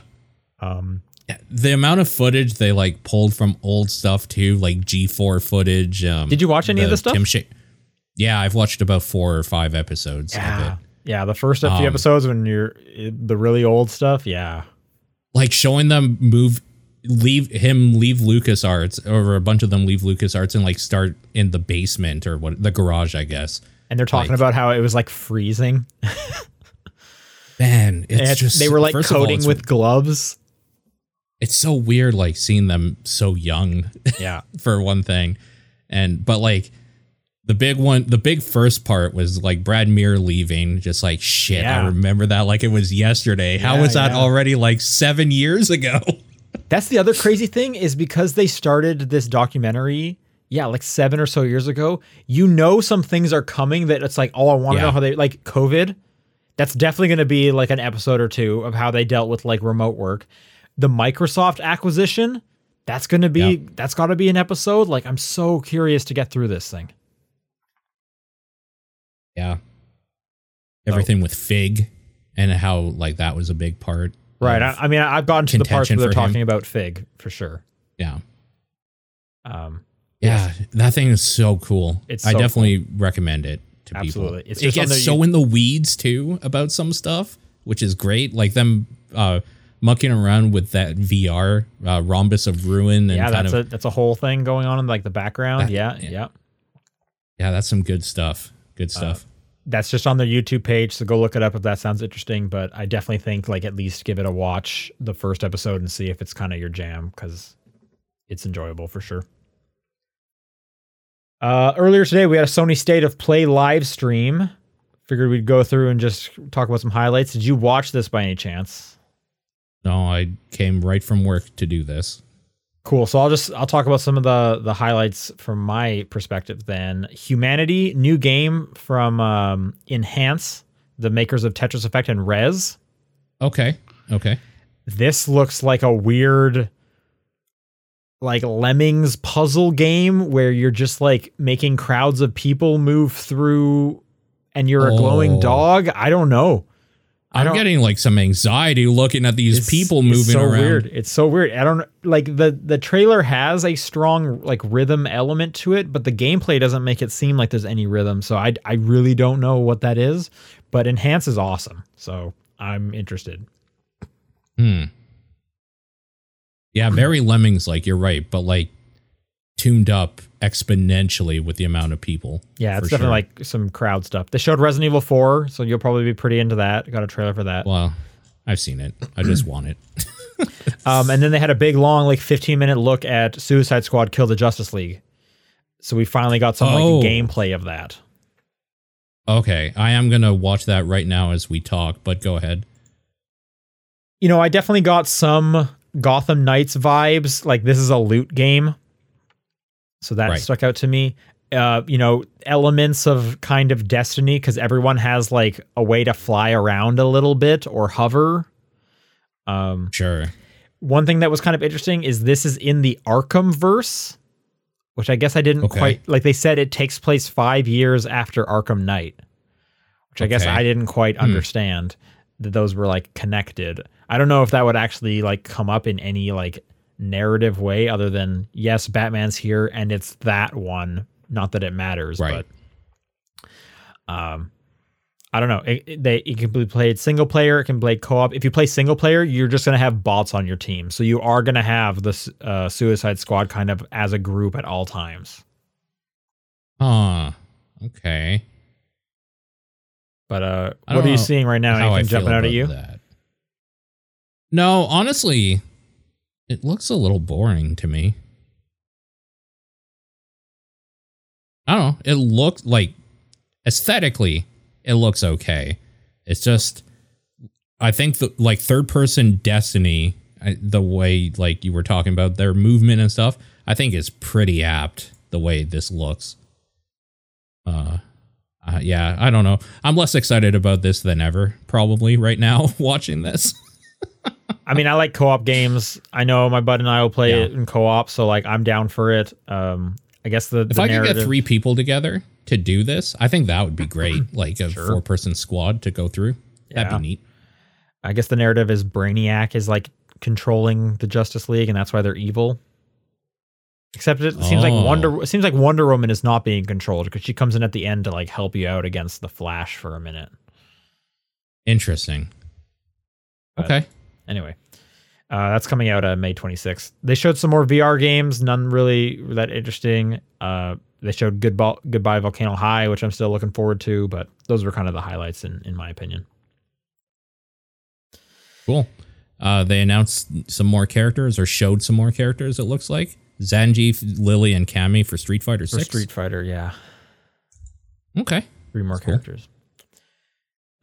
um, The amount of footage they like pulled from old stuff too, like G4 footage. Um, Did you watch any of the this stuff? Tim Sha- yeah, I've watched about four or five episodes of yeah, it. yeah, the first few Um, episodes when you're the really old stuff, yeah, Like showing them move, leave him leave Lucas Arts, or a bunch of them leave Lucas Arts and like start in the basement or what the garage, I guess. and they're talking Like- about how it was like freezing. Man, it's And just they were like of all, coding with gloves. It's so weird, like seeing them so young. Yeah, for one thing. And but like the big one, the big first part was like Brad Muir leaving. Just like shit, Yeah. I remember that like it was yesterday. How Yeah, was that yeah. already like seven years ago? That's the other crazy thing is because they started this documentary, yeah, like seven or so years ago. You know, some things are coming that it's like, oh, I want to know how they like COVID. That's definitely going to be like an episode or two of how they dealt with like remote work. The Microsoft acquisition, that's going to be that's got to be an episode. Like, I'm so curious to get through this thing. Yeah. Everything with Fig and how like that was a big part. Right. I, I mean, I've gotten to the parts where they're for him. talking about Fig for sure. yeah. Um, Yeah. That thing is so cool. It's I so definitely recommend it to Absolutely. people. It's it gets so in the weeds too about some stuff, which is great. Like them uh mucking around with that VR, uh, Rhombus of Ruin and yeah, that's of a that's a whole thing going on in like the background. That- yeah. yeah. Yeah, that's some good stuff. Good Uh, stuff. that's just on their YouTube page, so go look it up if that sounds interesting. But I definitely think like at least give it a watch the first episode and see if it's kind of your jam because it's enjoyable for sure. Uh, earlier today we had a Sony State of Play live stream. Figured we'd go through and just talk about some highlights. Did you watch this by any chance? no, I came right from work to do this. Cool. So I'll just I'll talk about some of the the highlights from my perspective. Then Humanity, new game from um, Enhance, the makers of Tetris Effect and Rez. Okay. Okay. this looks like a weird like lemmings puzzle game where you're just like making crowds of people move through and you're a glowing Oh. dog i don't know I I'm getting like some anxiety looking at these It's- people it's moving so around. weird it's so weird i don't like the the trailer has a strong like rhythm element to it but the gameplay doesn't make it seem like there's any rhythm so i i really don't know what that is but enhance is awesome so i'm interested Hmm. Yeah, very lemmings like you're right, but like tuned up exponentially with the amount of people. Yeah, it's definitely sure. like some crowd stuff. They showed Resident Evil 4, so you'll probably be pretty into that. Got a trailer for that. Well, I've seen it. I just want it. Um, and then they had a big, long, like 15 minute look at Suicide Squad Kill the Justice League. So we finally got some Oh. like gameplay of that. Okay, I am gonna watch that right now as we talk. But go ahead. You know, I definitely got some Gotham Knights vibes. Like this is a loot game. So that Right. stuck out to me. uh, you know, elements of kind of Destiny because everyone has like a way to fly around a little bit or hover. Um, Sure. one thing that was kind of interesting is this is in the Arkham verse, which I guess I didn't Okay. quite like. They said it takes place five years after Arkham Knight, which I guess I didn't quite Hmm. understand that those were like connected. I don't know if that would actually like come up in any like narrative way other than yes, Batman's here and it's that one. Not that it matters, Right. but um, I don't know. It, it- they it can be played single player. It can play co-op. If you play single player, you're just gonna have bots on your team, so you are gonna have this uh, Suicide Squad kind of as a group at all times. Huh. Okay. But uh, what are you seeing right now? Anything jumping out at you? That. No, honestly, it looks a little boring to me. I don't know. It looked like aesthetically, it looks okay. It's just, I think the like third person Destiny, I, the way like you were talking about their movement and stuff, I think is pretty apt the way this looks. Uh, uh, yeah, I don't know. I'm less excited about this than ever, probably right now watching this. I mean, I like co-op games. I know my bud and I will play Yeah. it in co-op, so like I'm down for it. Um, I guess the, If the I could get three people together to do this, I think that would be great. Like a Sure. four person squad to go through. Yeah. That'd be neat. I guess the narrative is Brainiac is like controlling the Justice League, and that's why they're evil. Except it seems like Oh. Wonder it seems like Wonder Woman is not being controlled because she comes in at the end to like help you out against the Flash for a minute. Interesting. But- Okay. Anyway, uh, that's coming out uh, May 26th. They showed some more VR games, none really that interesting. Uh, they showed Goodbye, Goodbye Volcano High, which I'm still looking forward to, but those were kind of the highlights in, in my opinion. Cool. Uh, they announced some more characters or showed some more characters, it looks like. Zangief, Lily, and Cammy for Street Fighter For 6. Street Fighter, yeah. Okay. Three more That's cool. characters.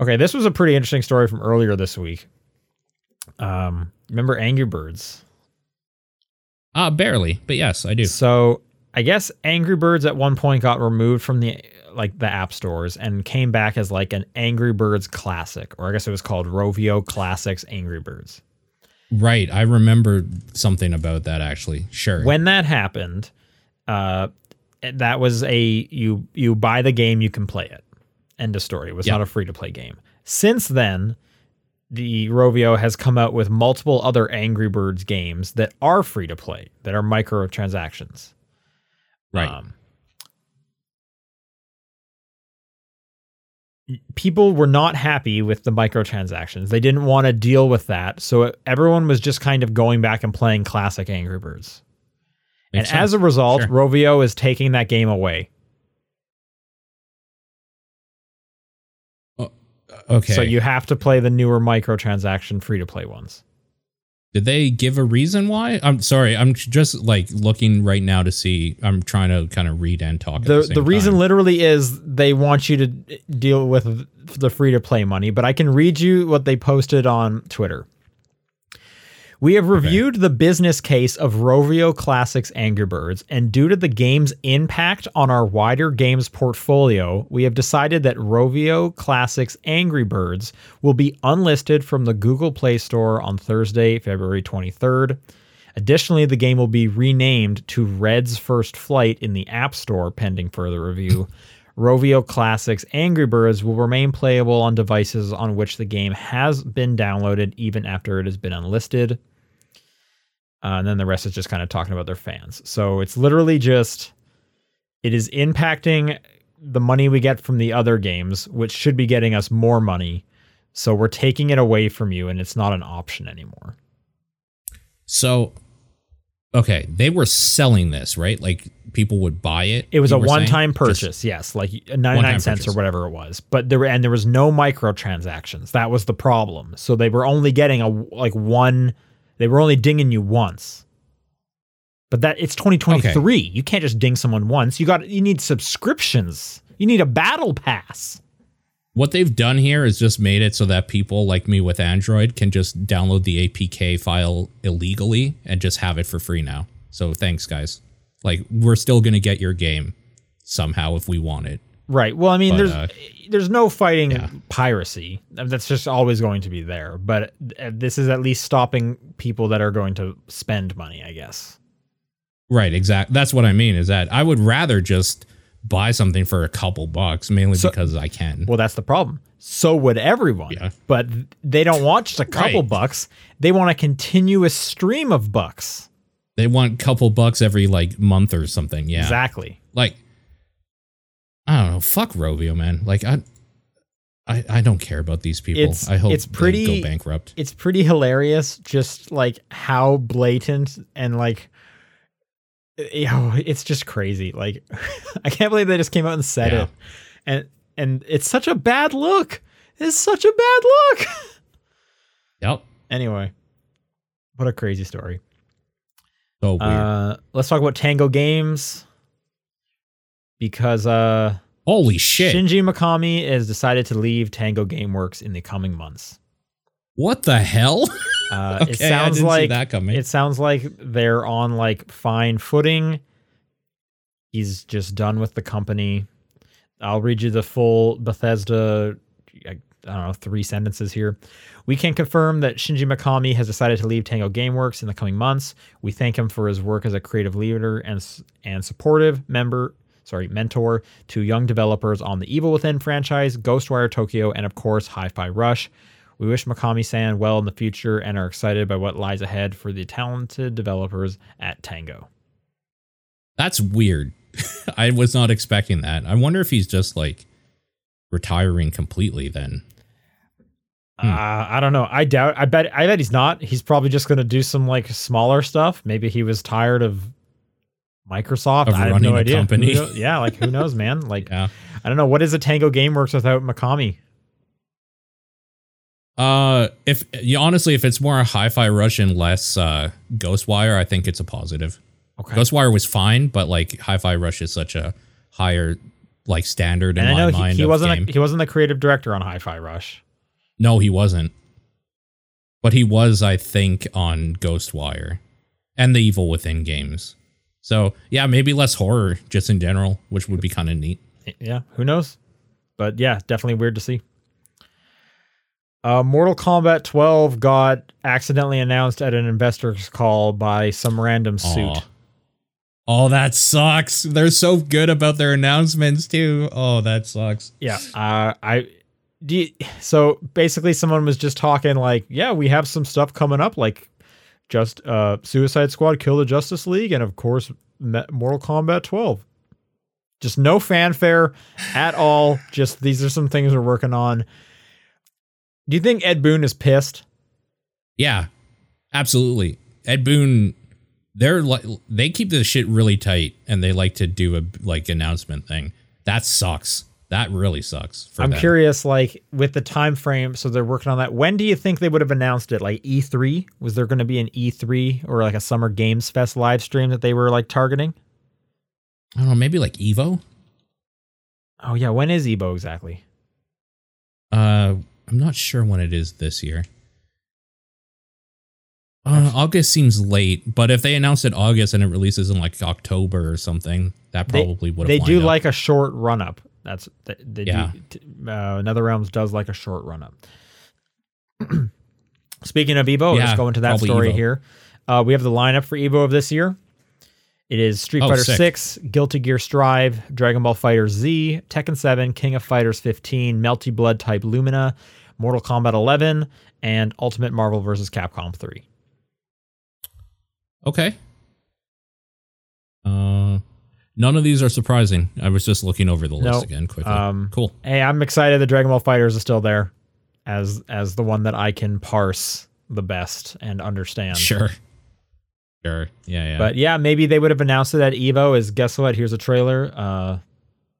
Okay, this was a pretty interesting story from earlier this week. Um, remember Angry Birds? Uh, barely, but yes, I do. So I guess Angry Birds at one point got removed from the like the app stores and came back as like an Angry Birds classic, or I guess it was called Rovio Classics Angry Birds. Right. I remember something about that actually. Sure. When that happened, uh, that was a you you buy the game, you can play it. End of story. It was Yeah. not a free to play game. Since then, the Rovio has come out with multiple other Angry Birds games that are free to play, that are microtransactions. right. Um, people were not happy with the microtransactions. They didn't want to deal with that. So everyone was just kind of going back and playing classic Angry Birds. Makes and as a result, Sure. Rovio is taking that game away. Okay. So you have to play the newer microtransaction free to play ones. Did they give a reason why? I'm sorry. I'm just like looking right now to see. I'm trying to kind of read and talk. at The the, the, reason time. literally is they want you to deal with the free to play money, but I can read you what they posted on Twitter. We have reviewed the business case of Rovio Classics Angry Birds, and due to the game's impact on our wider games portfolio, we have decided that Rovio Classics Angry Birds will be unlisted from the Google Play Store on Thursday, February 23rd. Additionally, the game will be renamed to Red's First Flight in the App Store pending further review. Rovio Classics Angry Birds will remain playable on devices on which the game has been downloaded even after it has been unlisted. Uh, and then the rest is just kind of talking about their fans. So it's literally just it is impacting the money we get from the other games, which should be getting us more money. So we're taking it away from you, and it's not an option anymore. So, okay, they were selling this, right? Like people would buy it. It was a one-time Just- purchase, yes, like 99 cents or whatever it was. But there were, and there was no microtransactions. That was the problem. So they were only getting a like one they were only dinging you once. But that it's 2023. You can't just ding someone once. You got you need subscriptions. You need a battle pass. what they've done here is just made it so that people like me with Android can just download the APK file illegally and just have it for free now. So thanks, guys. Like we're still gonna get your game. somehow if we want it. Right. Well, I mean, But, there's uh, there's no fighting yeah. piracy. That's just always going to be there. But uh, this is at least stopping people that are going to spend money, I guess. Right, exactly. That's what I mean is that I would rather just buy something for a couple bucks mainly So- because I can. Well, that's the problem. So would everyone. Yeah. But they don't want just a couple Right. bucks. They want a continuous stream of bucks. they want couple bucks every like month or something. Yeah. Exactly. Like I don't know, fuck Rovio, man. Like I I, I don't care about these people. It's- I hope it's they pretty- go bankrupt. It's pretty hilarious just like how blatant and like you know, it's just crazy. Like I can't believe they just came out and said Yeah. it. And and it's such a bad look. It's such a bad look. Yep. anyway, what a crazy story. So weird. Uh, let's talk about Tango Games because uh, Holy shit. Shinji Mikami has decided to leave Tango GameWorks in the coming months. what the hell? Uh, okay, it sounds I didn't see like that coming. it sounds like they're on like fine footing. He's just done with the company. I'll read you the full Bethesda. I, I don't know three sentences here. We can confirm that Shinji Mikami has decided to leave Tango GameWorks in the coming months. We thank him for his work as a creative leader and and supportive member, sorry, mentor to young developers on the Evil Within franchise, Ghostwire Tokyo, and of course Hi-Fi Rush. We wish Mikami-san well in the future and are excited by what lies ahead for the talented developers at Tango. That's weird. I was not expecting that. I wonder if he's just like retiring completely then. Hmm. Uh, I don't know. I doubt. I bet. I bet he's not. He's probably just going to do some like smaller stuff. Maybe he was tired of Microsoft. Of I have no idea. Company. knows? yeah, like who knows, man? Like Yeah. I don't know. What is a Tango GameWorks without Mikami? Uh, if you honestly, if it's more a Hi-Fi Rush and less uh, Ghostwire, I think it's a positive. Okay. Ghostwire was fine, but like Hi-Fi Rush is such a higher like standard in and I my know mind. he, he wasn't. A, he wasn't the creative director on Hi-Fi Rush. no, he wasn't. But he was, I think, on Ghostwire and the Evil Within games. So yeah, maybe less horror just in general, which would be kind of neat. Yeah, who knows? But yeah, definitely weird to see. Uh, Mortal Kombat 12 got accidentally announced at an investor's call by some random suit. Aw. Oh, that sucks. They're so good about their announcements too. Oh, that sucks. Yeah. Uh, I do. You, so basically, someone was just talking like, "Yeah, we have some stuff coming up, like just uh, Suicide Squad, Kill the Justice League, and of course, Mortal Kombat 12." Just no fanfare at all. Just these are some things we're working on. Do you think Ed Boon is pissed? Yeah, absolutely. Ed Boon, they're like they keep the shit really tight, and they like to do a like announcement thing. That sucks. That really sucks. For I'm them. curious, like with the time frame, so they're working on that. When do you think they would have announced it? Like E3? Was there going to be an E3 or like a Summer Games Fest live stream that they were like targeting? I don't know. Maybe like Evo. Oh yeah, when is Evo exactly? Uh, I'm not sure when it is this year. Uh, August seems late, but if they announce it August and it releases in like October or something, that probably would have. They do up. like a short run up. That's they, they Yeah. do. Uh, NetherRealms does like a short run up. Speaking of Evo, let's go into that story Evo. here. Uh, we have the lineup for Evo of this year. It is Street Oh, Fighter sick. 6, Guilty Gear Strive, Dragon Ball FighterZ, Tekken 7, King of Fighters 15, Melty Blood Type Lumina, Mortal Kombat 11, and Ultimate Marvel vs. Capcom 3. Okay. Uh, none of these are surprising. I was just looking over the list No, again quickly. um, cool. Hey, I'm excited that Dragon Ball Fighters is still there as as the one that I can parse the best and understand. Sure. Sure. Yeah. Yeah. But yeah, maybe they would have announced it at Evo is guess what? Here's a trailer. Uh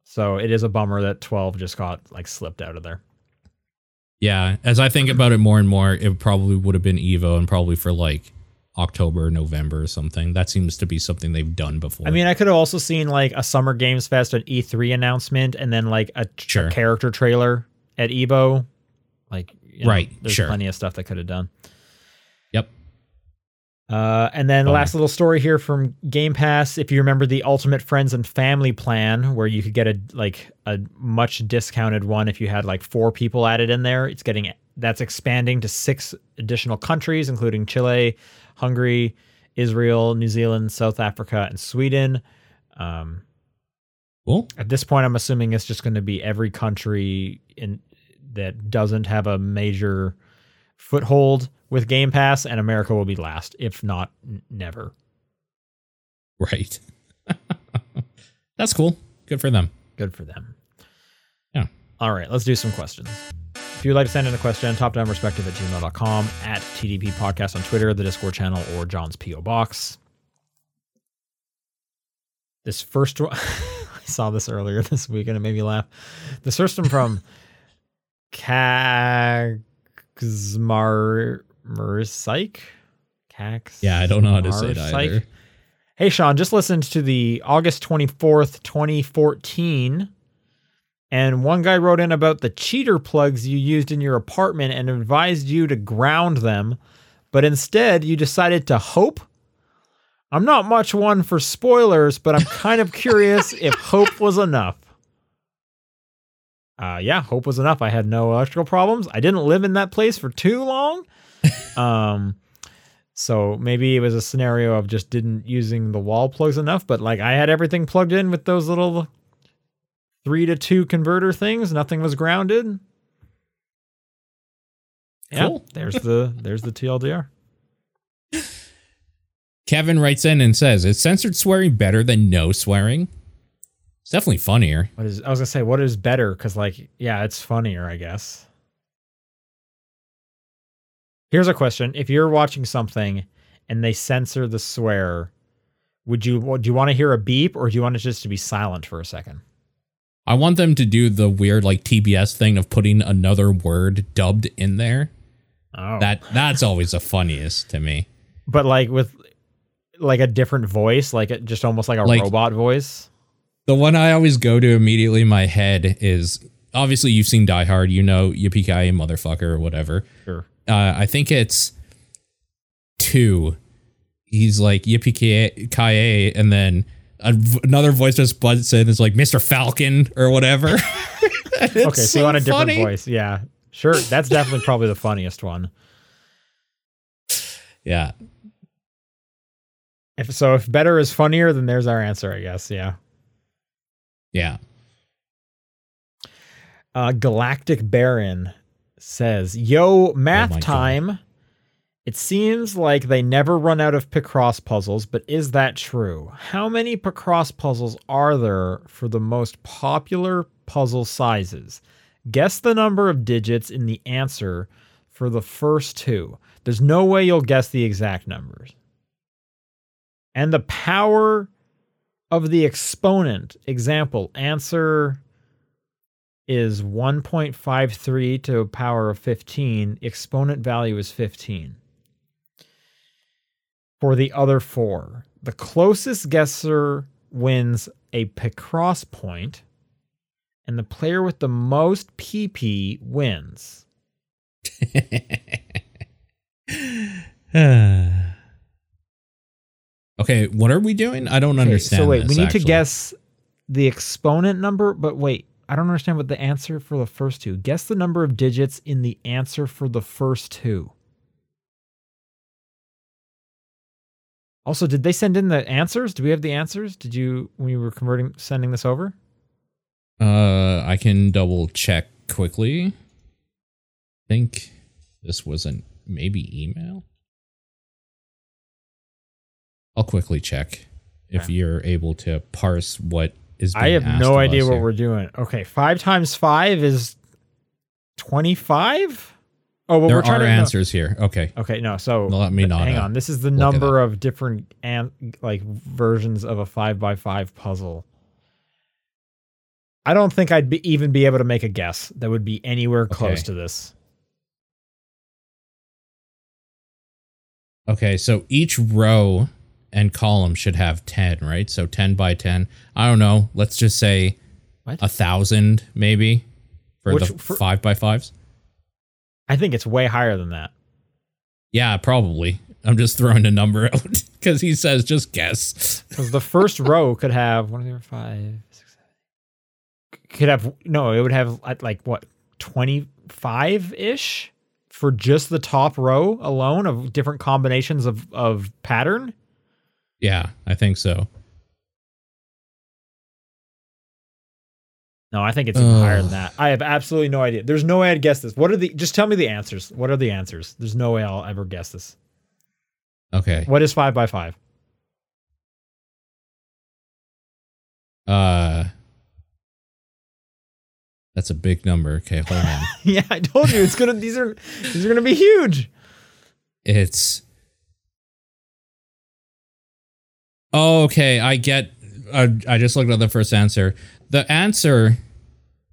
so it is a bummer that 12 just got like slipped out of there. yeah. As I think about it more and more, it probably would have been Evo and probably for like October, November or something. That seems to be something they've done before. I mean, I could have also seen like a Summer Games Fest, an E3 announcement, and then like a, a character trailer at Evo. Like, you know, Right, There's sure. plenty of stuff they could have done. yep. Uh, and then Bummer. last little story here from Game Pass. If you remember the Ultimate Friends and Family plan, where you could get a like a much discounted one if you had like four people added in there, it's getting that's expanding to six additional countries, including Chile, Hungary, Israel, New Zealand, South Africa, and Sweden. Um, Cool. at this point, I'm assuming it's just going to be every country in that doesn't have a major foothold with Game Pass, and America will be last, if not n- never. Right. That's cool. Good for them. Good for them. Yeah. All right, let's do some questions. If you'd like to send in a question, top down perspective at gmail.com, at TDP Podcast on Twitter, the Discord channel, or John's P.O. Box. This first one, I saw this earlier this week and it made me laugh. This first one from Kaxmar Psych. Cax. Yeah, I don't know how to say it either. Hey, Sean, just listened to the August 24th, 2014. And one guy wrote in about the cheater plugs you used in your apartment and advised you to ground them, but instead you decided to hope. I'm not much one for spoilers, but I'm kind of curious if hope was enough. Uh, yeah, hope was enough. I had no electrical problems. I didn't live in that place for too long. um, so maybe it was a scenario of just didn't using the wall plugs enough, but like I had everything plugged in with those little three to two converter things. Nothing was grounded. Yeah, Cool. there's the there's the TLDR. Kevin writes in and says, "Is censored swearing better than no swearing?" It's definitely funnier. What is I was gonna say, what is better? Because like, yeah, it's funnier, I guess. Here's a question: If you're watching something and they censor the swear, would you do you want to hear a beep or do you want it just to be silent for a second? I want them to do the weird like TBS thing of putting another word dubbed in there. Oh, That that's always the funniest to me. but like with like a different voice, like it just almost like a Like- robot voice. The one I always go to immediately in my head is obviously you've seen Die Hard, you know Yippee Ki motherfucker or whatever. Sure. Uh, I think it's two. He's like Yippee Ki and then another voice just butts in is like Mr. Falcon or whatever. Okay, so, you want a different voice? Yeah, sure. That's definitely probably the funniest one. Yeah. If so, if better is funnier, then there's our answer, I guess. Yeah. Yeah. Uh, Galactic Baron says, "Yo, math Oh my God. Time." It seems like they never run out of Picross puzzles, but is that true? How many Picross puzzles are there for the most popular puzzle sizes? Guess the number of digits in the answer for the first two. There's no way you'll guess the exact numbers. And the power of the exponent. Example, answer is 1.53 to a power of 15. Exponent value is 15. For the other four, the closest guesser wins a Picross point, and the player with the most PP wins. okay, what are we doing? I don't Okay, understand. So wait, this, we need actually. to guess the exponent number, but wait, I don't understand what the answer for the first two. Guess the number of digits in the answer for the first two. Also, did they send in the answers? Do we have the answers? Did you when you were converting sending this over? Uh, I can double check quickly. I think this wasn't maybe email. I'll quickly check if Okay. you're able to parse what is. I have no idea what here. we're doing. Okay, five times five is twenty-five. Oh, well, There we're trying are to no. answers here. Okay, Okay, no. So let me not, hang uh, on. This is the number of different an- like versions of a five by five puzzle. I don't think I'd be, even be able to make a guess that would be anywhere close Okay. to this. okay. So each row and column should have ten, right? So ten by ten. I don't know. Let's just say What? a thousand, maybe, for Which- the for- five by fives. I think it's way higher than that. Yeah, probably. I'm just throwing a number out because he says just guess. Because the first row could have one, two, five, six, seven. Could have no, it would have like what twenty five ish for just the top row alone of different combinations of of pattern. Yeah, I think so. No, I think it's even higher than that. I have absolutely no idea. There's no way I'd guess this. What are the? Just tell me the answers. What are the answers? There's no way I'll ever guess this. Okay. What is five by five? Uh That's a big number. Okay, hold on. yeah, I told you it's gonna. These are these are gonna be huge. it's Oh, okay. I get uh, I just looked at the first answer. The answer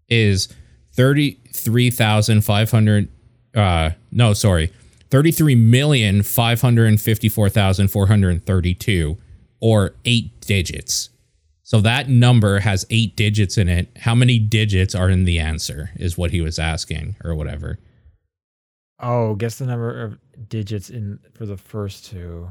is 33,500 uh no, sorry. 33,554,432 or 8 digits. So that number has 8 digits in it. How many digits are in the answer is what he was asking or whatever. Oh, guess the number of digits in for the first two.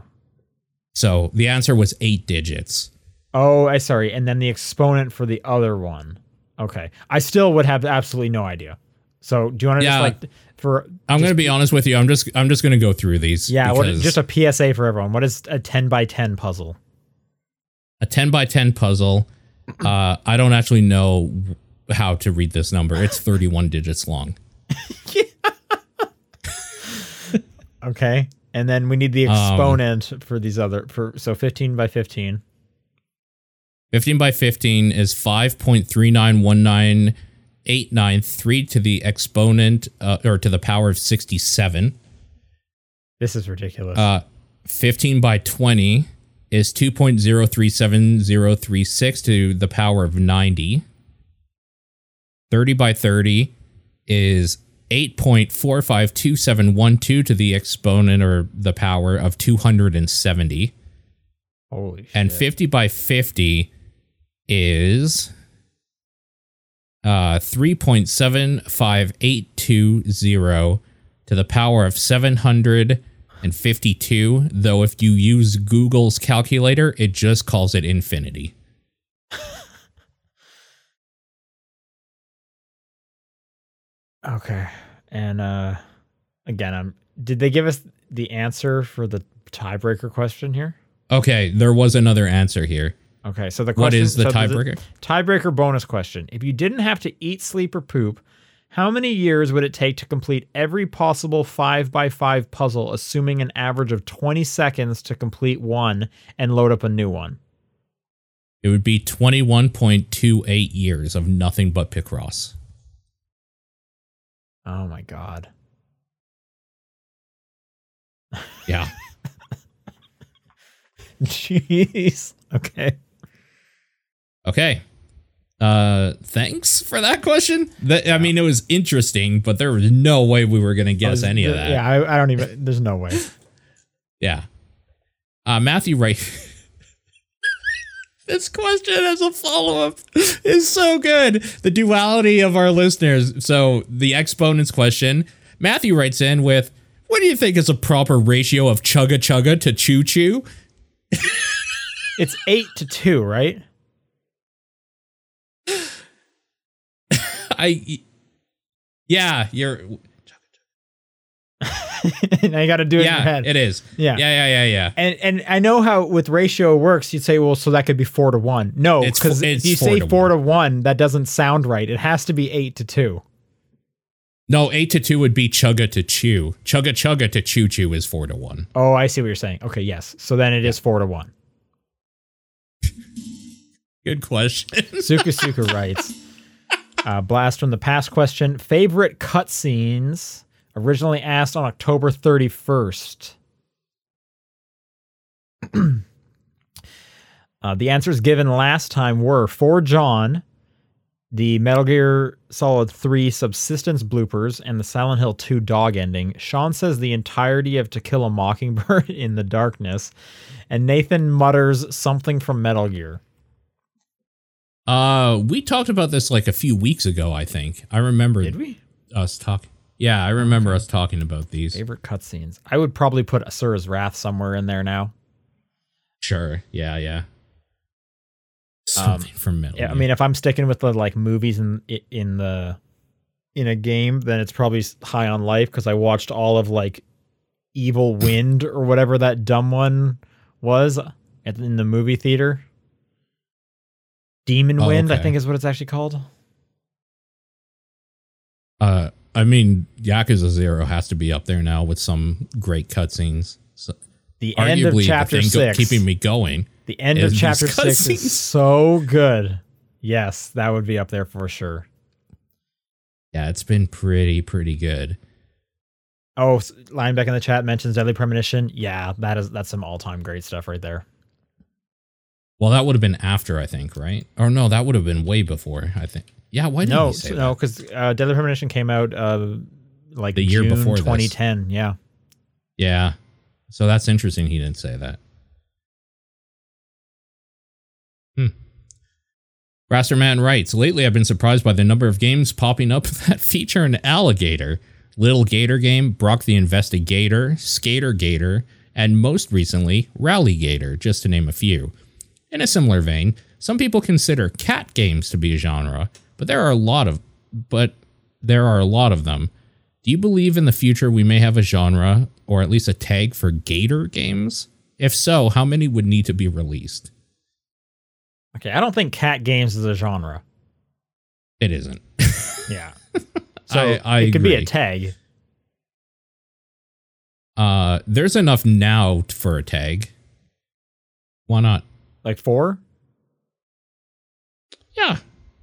So the answer was 8 digits. Oh, I sorry, and then the exponent for the other one. Okay, I still would have absolutely no idea. So do you want to Yeah. just like for I'm going to be honest with you. I'm just I'm just going to go through these. yeah, what, just a PSA for everyone. What is a ten by ten puzzle? a 10 by 10 puzzle. Uh, I don't actually know how to read this number. It's 31 digits long. Okay, and then we need the Um, exponent for these other for so fifteen by fifteen. 15 by 15 is 5.3919893 to the exponent uh, or to the power of 67. This is ridiculous. Uh, 15 by 20 is 2.037036 to the power of 90. 30 by 30 is 8.452712 to the exponent or the power of 270. Holy shit! And 50 by 50 is uh 3.75820 to the power of 752 though if you use Google's calculator it just calls it infinity. Okay. And uh again, I'm did they give us the answer for the tiebreaker question here? Okay, there was another answer here. Okay, so the question is the so tiebreaker? tiebreaker bonus question. If you didn't have to eat, sleep, or poop, how many years would it take to complete every possible five by five puzzle, assuming an average of 20 seconds to complete one and load up a new one? It would be 21.28 years of nothing but Picross. Oh my god. Yeah. Jeez. Okay. Okay. Uh thanks for that question. That I mean it was interesting, but there was no way we were going to guess any of that. Yeah, I, I don't even. There's no way. Yeah. Uh, Matthew Wright. this question as a follow up is so good. The duality of our listeners. So, the exponents question Matthew writes in with What do you think is a proper ratio of chugga chugga to choo choo? It's eight to two, right? I. Yeah, you're. now you got to do it in your Yeah, head. it is. Yeah. Yeah, yeah, yeah, yeah. And and I know how with ratio works. You'd say, well, so that could be four to one. No, It's because if you four say to four to one, that doesn't sound right. It has to be eight to two. No, 8 to 2 would be chugga to chew. Chugga chugga to chew chew is 4 to 1. Oh, I see what you're saying. Okay, yes. So then it is four to one. Good question. Suka Suka writes, uh, blast from the past question: favorite cutscenes originally asked on October 31st. uh, the answers given last time were for John, the Metal Gear Solid 3 subsistence bloopers, and the Silent Hill 2 dog ending. Sean says the entirety of To Kill a Mockingbird in the darkness, and Nathan mutters something from Metal Gear. Uh, we talked about this like a few weeks ago. I think I remember Did we? us talking. Yeah, I remember us talking about these. Favorite cutscenes. I would probably put Asura's Wrath somewhere in there now. Sure. Yeah, yeah. Something from Metal. Yeah, I mean, if I'm sticking with the like movies in in the in a game, then it's probably High on Life because I watched all of like Evil Wind or whatever that dumb one was at, in the movie theater. Demon Oh, Wind, I think is what it's actually called. Uh, I mean, Yakuza Zero has to be up there now with some great cutscenes. So, The end of chapter the thing go- six. keeping me going. the end of chapter six is so good. Yes, that would be up there for sure. Yeah, it's been pretty, pretty good. Oh, Lineback in the chat mentions Deadly Premonition. Yeah, that is that's some all time great stuff right there. Well, that would have been after, I think, right? Or no, that would have been way before, I think. Yeah, why didn't no, he say no, because uh, Deadly Premonition came out uh, like The year June before this. 2010. Yeah, Yeah. So that's interesting he didn't say that. Hmm. Rasterman writes, Lately I've been surprised by the number of games popping up that feature an alligator. Little Gator Game, Brock the Investigator, Skater Gator, and most recently, Rally Gator, just to name a few. In a similar vein, some people consider cat games to be a genre, but there are a lot of but there are a lot of them. Do you believe in the future we may have a genre or at least a tag for gator games? If so, how many would need to be released? okay. I don't think cat games is a genre. It isn't. Yeah, so I- I it could be a tag. Uh there's enough now for a tag. Why not? Like four, Yeah.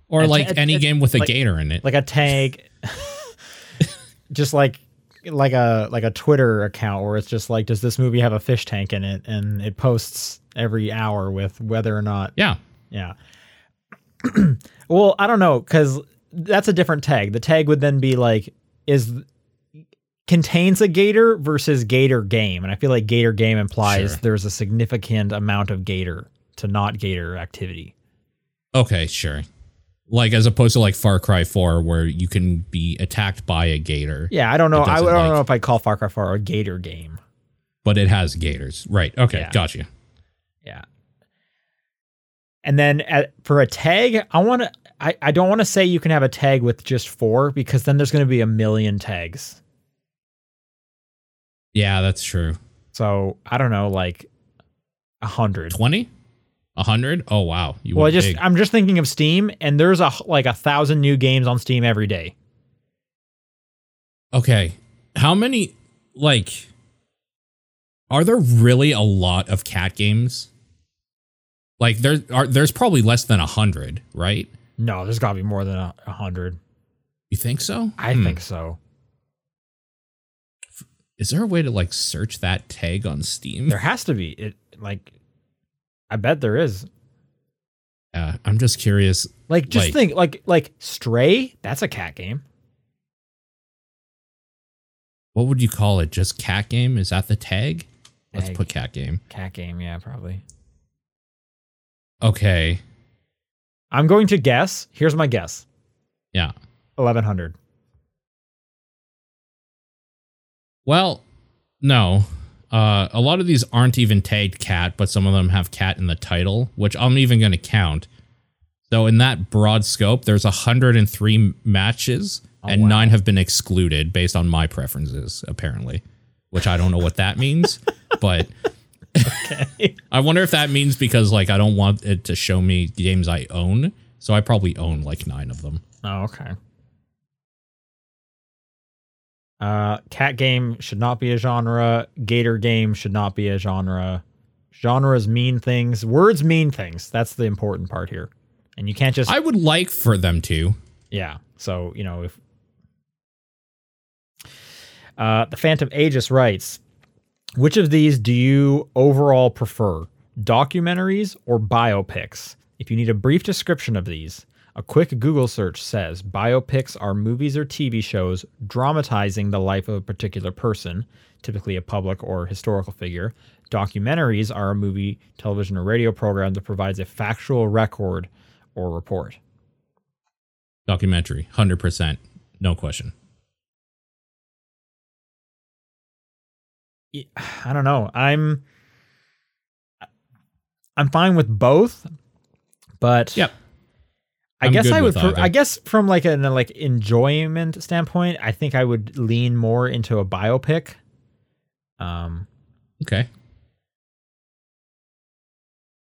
Or A like a- any a- game with a like- gator in it. like a tag, just like like a like a Twitter account where it's just like, does this movie have a fish tank in it? And it posts every hour with whether or not yeah. Yeah. well, I don't know because that's a different tag. The tag would then be like is contains a gator versus gator game, and I feel like gator game implies Sure. there's a significant amount of gator to not gator activity. Okay, sure. Like as opposed to like Far Cry 4 where you can be attacked by a gator, Yeah, I don't know. I don't like- know if I call Far Cry 4 a gator game. but it has gators. Right. Okay, Yeah. got you. Yeah. And then at, for a tag, I want to. I, I don't want to say you can have a tag with just four because then there's going to be a million tags. Yeah, that's true. So I don't know, like a hundred. 20? 100? Oh wow. You Well, I just big. I'm just thinking of Steam, and there's a like a thousand new games on Steam every day. Okay. How many like are there really a lot of cat games? Like there are there's probably less than a hundred, right? No, there's got to be more than a, a hundred. You think so? I Hmm. think so. Is there a way to like search that tag on Steam? There has to be. It like, I bet there is. Uh, I'm just curious. Like, just Like- think, like, like Stray. That's a cat game. What would you call it? Just cat game? Is that the tag? Let's Tag. put cat game. Cat game, yeah, probably. Okay. I'm going to guess. Here's my guess: Yeah. eleven hundred. Well, no. Uh, a lot of these aren't even tagged cat, but some of them have cat in the title, which I'm even going to count. So in that broad scope, there's 103 matches, Oh, and wow. nine have been excluded based on my preferences, apparently. Which I don't know what that means, but Okay. I wonder if that means because like I don't want it to show me games I own, so I probably own like nine of them. oh, okay. Uh, cat game should not be a genre. Gator game should not be a genre. Genres mean things. Words mean things. That's the important part here. And you can't just I would like for them to. Yeah. So, you know, if uh, the Phantom Aegis writes, which of these do you overall prefer, documentaries or biopics? If you need a brief description of these, a quick Google search says biopics are movies or TV shows dramatizing the life of a particular person, typically a public or historical figure. Documentaries are a movie, television, or radio program that provides a factual record or report. Documentary, 100%. No question. I don't know. I'm I'm fine with both, but Yep. I I'm guess I would. I guess from like an like enjoyment standpoint, I think I would lean more into a biopic. Um, Okay.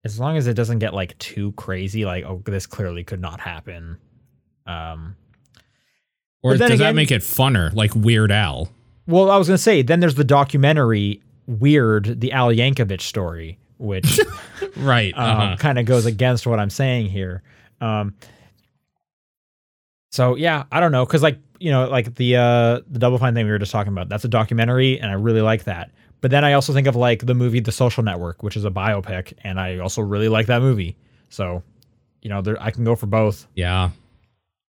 as long as it doesn't get like too crazy, like oh, this clearly could not happen. Um, Or does then that make it funner, like Weird Al? well, I was gonna say then there's the documentary "Weird," the Al Yankovic story, which Right. um, uh-huh. kind of goes against what I'm saying here. Um, so yeah, I don't know, because like you know, like the uh, the Double Fine thing we were just talking about, that's a documentary, and I really like that. But then I also think of like the movie The Social Network, which is a biopic, and I also really like that movie. So, you know, there I can go for both. Yeah.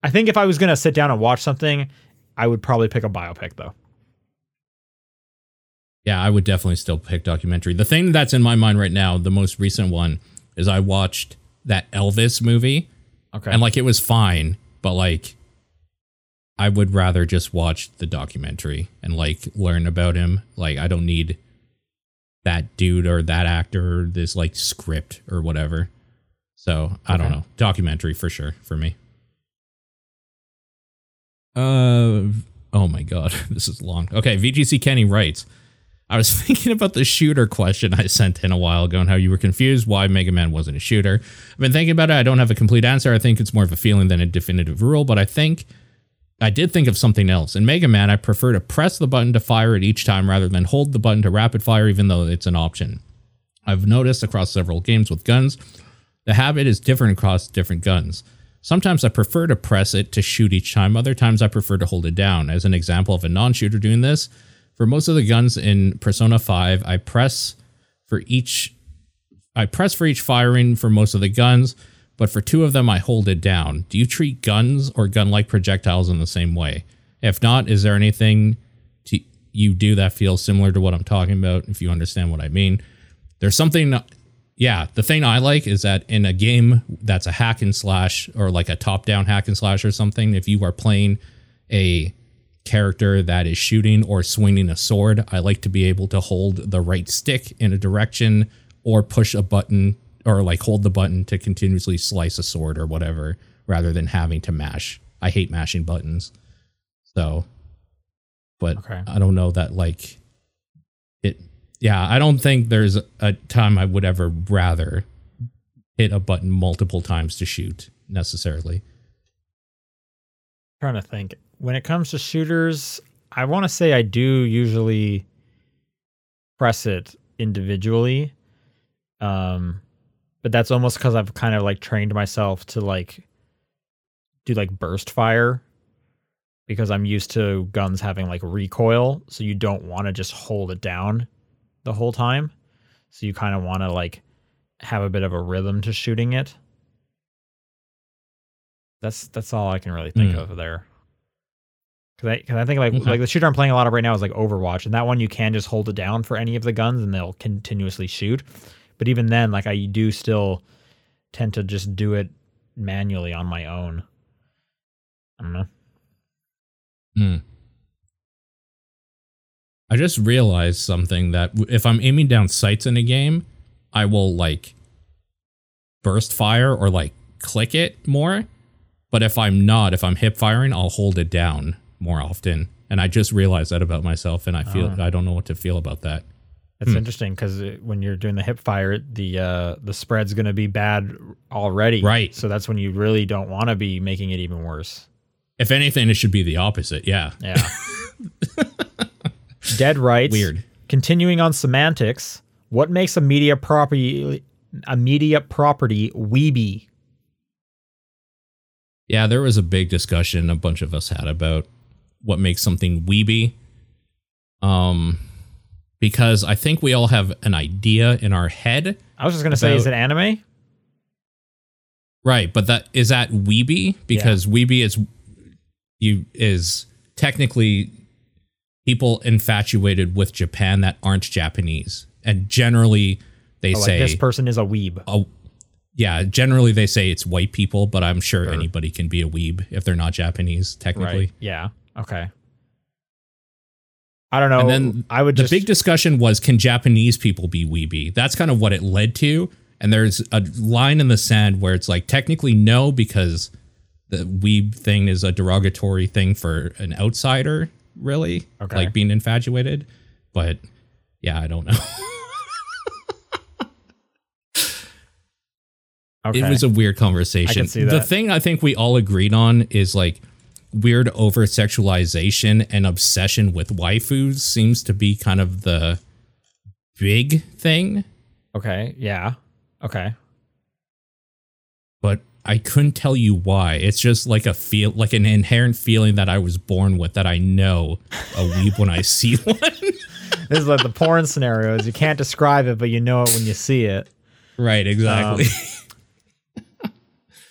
I think if I was gonna sit down and watch something, I would probably pick a biopic though. Yeah, I would definitely still pick documentary. The thing that's in my mind right now, the most recent one, is I watched that Elvis movie Okay. and like it was fine, but like I would rather just watch the documentary and like learn about him. Like I don't need that dude or that actor or this like script or whatever. So I don't know. Documentary for sure for me. Uh oh my god, this is long. Okay, VGC Kenny writes. I was thinking about the shooter question I sent in a while ago and how you were confused why Mega Man wasn't a shooter. I've been thinking about it. I don't have a complete answer. I think it's more of a feeling than a definitive rule, but I think I did think of something else. In Mega Man, I prefer to press the button to fire it each time rather than hold the button to rapid fire, even though it's an option. I've noticed across several games with guns, the habit is different across different guns. Sometimes I prefer to press it to shoot each time, other times I prefer to hold it down. As an example of a non shooter doing this, for most of the guns in Persona 5, I press for each I press for each firing for most of the guns, but for two of them I hold it down. Do you treat guns or gun-like projectiles in the same way? If not, is there anything to, you do that feels similar to what I'm talking about if you understand what I mean? There's something yeah, the thing I like is that in a game that's a hack and slash or like a top-down hack and slash or something, if you are playing a character that is shooting or swinging a sword, I like to be able to hold the right stick in a direction or push a button or like hold the button to continuously slice a sword or whatever rather than having to mash. I hate mashing buttons. So, but Okay. I don't know that like it. Yeah, I don't think there's a time I would ever rather hit a button multiple times to shoot necessarily. trying to think. When it comes to shooters, I want to say I do usually press it individually. Um but that's almost cuz I've kind of like trained myself to like do like burst fire because I'm used to guns having like recoil, so you don't want to just hold it down the whole time. So you kind of want to like have a bit of a rhythm to shooting it. That's that's all I can really think Hmm. of there. Cause I, cause I think like Okay. like the shooter I'm playing a lot of right now is like Overwatch, and that one you can just hold it down for any of the guns and they'll continuously shoot. But even then, like I do still tend to just do it manually on my own. I don't know. Hmm. I just realized something that if I'm aiming down sights in a game, I will like burst fire or like click it more. But if I'm not, if I'm hip firing, I'll hold it down more often. And I just realized that about myself, and I feel Ah. I don't know what to feel about that. It's Hmm. interesting because when you're doing the hip fire, the uh, the spread's going to be bad already. Right. So that's when you really don't want to be making it even worse. If anything, it should be the opposite. Yeah. Yeah. Dead writes. Weird. Continuing on semantics, what makes a media property a media property weeby? Yeah, there was a big discussion a bunch of us had about what makes something weeby. Um because I think we all have an idea in our head. I was just going to say, is it anime? Right, but that is that weeby because weeby is you is technically people infatuated with Japan that aren't Japanese. And generally they Oh, like say this person is a weeb. oh yeah, generally they say it's white people, but I'm sure Sure. anybody can be a weeb if they're not Japanese technically. Right. Yeah. Okay. I don't know. And then I would the just big discussion was can Japanese people be weeby? That's kind of what it led to. And there's a line in the sand where it's like technically no because the weeb thing is a derogatory thing for an outsider, really, Okay. like being infatuated. But yeah, I don't know. okay. It was a weird conversation. see The thing I think we all agreed on is like weird over sexualization and obsession with waifus seems to be kind of the big thing. okay. Yeah. Okay. but I couldn't tell you why. It's just like a feel, like an inherent feeling that I was born with that I know a weeb when I see one. This is like the porn scenarios. You can't describe it, but you know it when you see it. right, exactly. Um,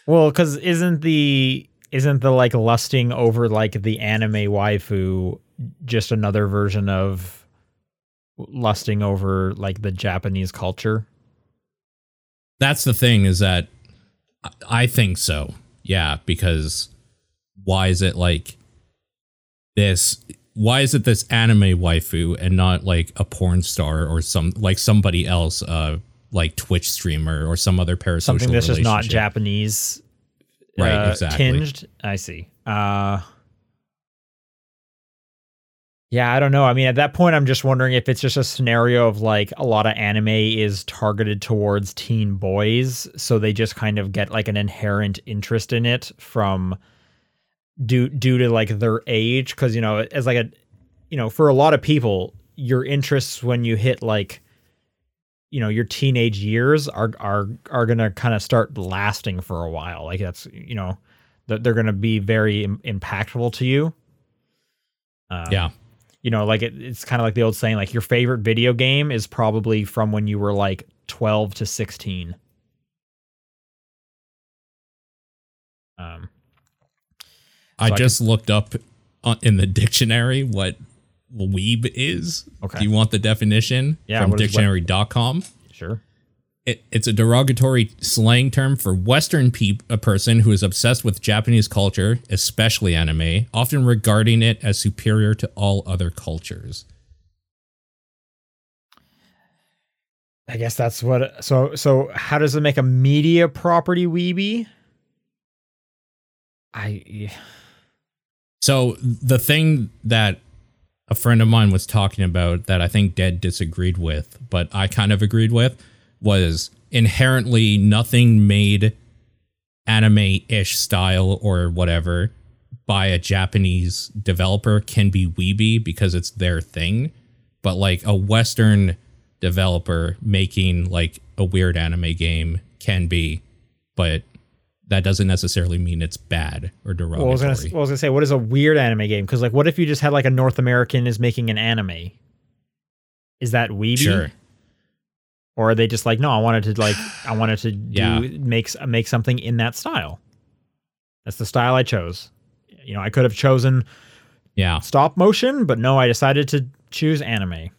well, because isn't the isn't the like lusting over like the anime waifu just another version of lusting over like the Japanese culture? That's the thing is that I- think so. Yeah, because why is it like this? Why is it this anime waifu and not like a porn star or some like somebody else, uh, like Twitch streamer or some other parasocial Something that's just not? Japanese Right, uh, exactly. tinged. I see. Uh yeah, I don't know. I mean, at that point, I'm just wondering if it's just a scenario of like a lot of anime is targeted towards teen boys, so they just kind of get like an inherent interest in it from due due to like their age. Because you know, as like a you know, for a lot of people, your interests when you hit like you know your teenage years are are are gonna kind of start lasting for a while. Like that's you know that they're gonna be very Im- impactful to you. Um, Yeah. you know, like it, it's kind of like the old saying, like your favorite video game is probably from when you were like twelve to sixteen. Um, I So I just looked up in the dictionary what weeb is. Okay. Do you want the definition Yeah, from what is web- dictionary.com? sure. It, it's a derogatory slang term for Western peop, a person who is obsessed with Japanese culture, especially anime, often regarding it as superior to all other cultures. I guess that's what. So so how does it make a media property weeby? I So the thing that a friend of mine was talking about that I think Dead disagreed with, but I kind of agreed with, was inherently nothing made anime-ish style or whatever by a Japanese developer can be weeby because it's their thing. But like a Western developer making like a weird anime game can be, but that doesn't necessarily mean it's bad or derogatory. Well, I was gonna, well, I was gonna say, what is a weird anime game? Because like, what if you just had like a North American is making an anime? Is that weeby? Sure. Or are they just like, no, I wanted to like, I wanted to do Yeah. make make something in that style. That's the style I chose. You know, I could have chosen Yeah. stop motion, but no, I decided to choose anime.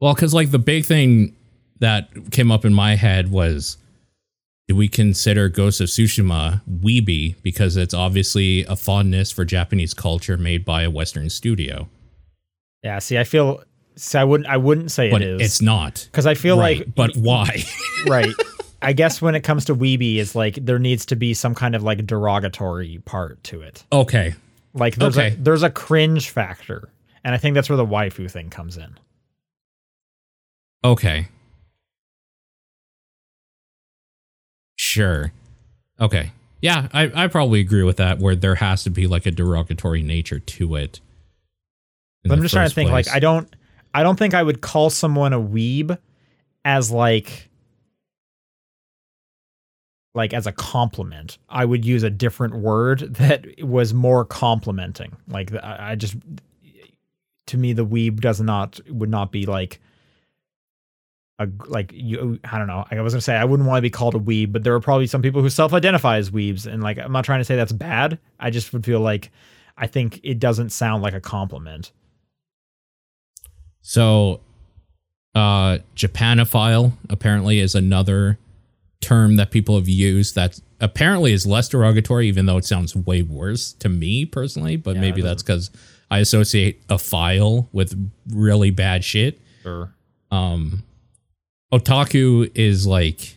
Well, because like the big thing that came up in my head was do we consider Ghost of Tsushima weeby because it's obviously a fondness for Japanese culture made by a Western studio? Yeah. See, I feel. See, I wouldn't. I wouldn't say But it is it's not. because I feel Right, like but why? right. I guess when it comes to weeby, it's like there needs to be some kind of like derogatory part to it. okay. Like there's a there's a cringe factor, and I think that's where the waifu thing comes in. Okay. Sure. Okay. Yeah, I, I probably agree with that where there has to be like a derogatory nature to it. But I'm just trying to think. Like. I don't I don't think I would call someone a weeb as like like as a compliment. I would use a different word that was more complimenting. Like I just to me the weeb does not would not be like a like you I don't know. I was gonna say I wouldn't want to be called a weeb, but there are probably some people who self-identify as weebs, and like I'm not trying to say that's bad. I just would feel like I think it doesn't sound like a compliment. So, uh, Japanophile apparently is another term that people have used that apparently is less derogatory, even though it sounds way worse to me personally. But Yeah, maybe that's because I associate a file with really bad shit. Sure. Um, otaku is like,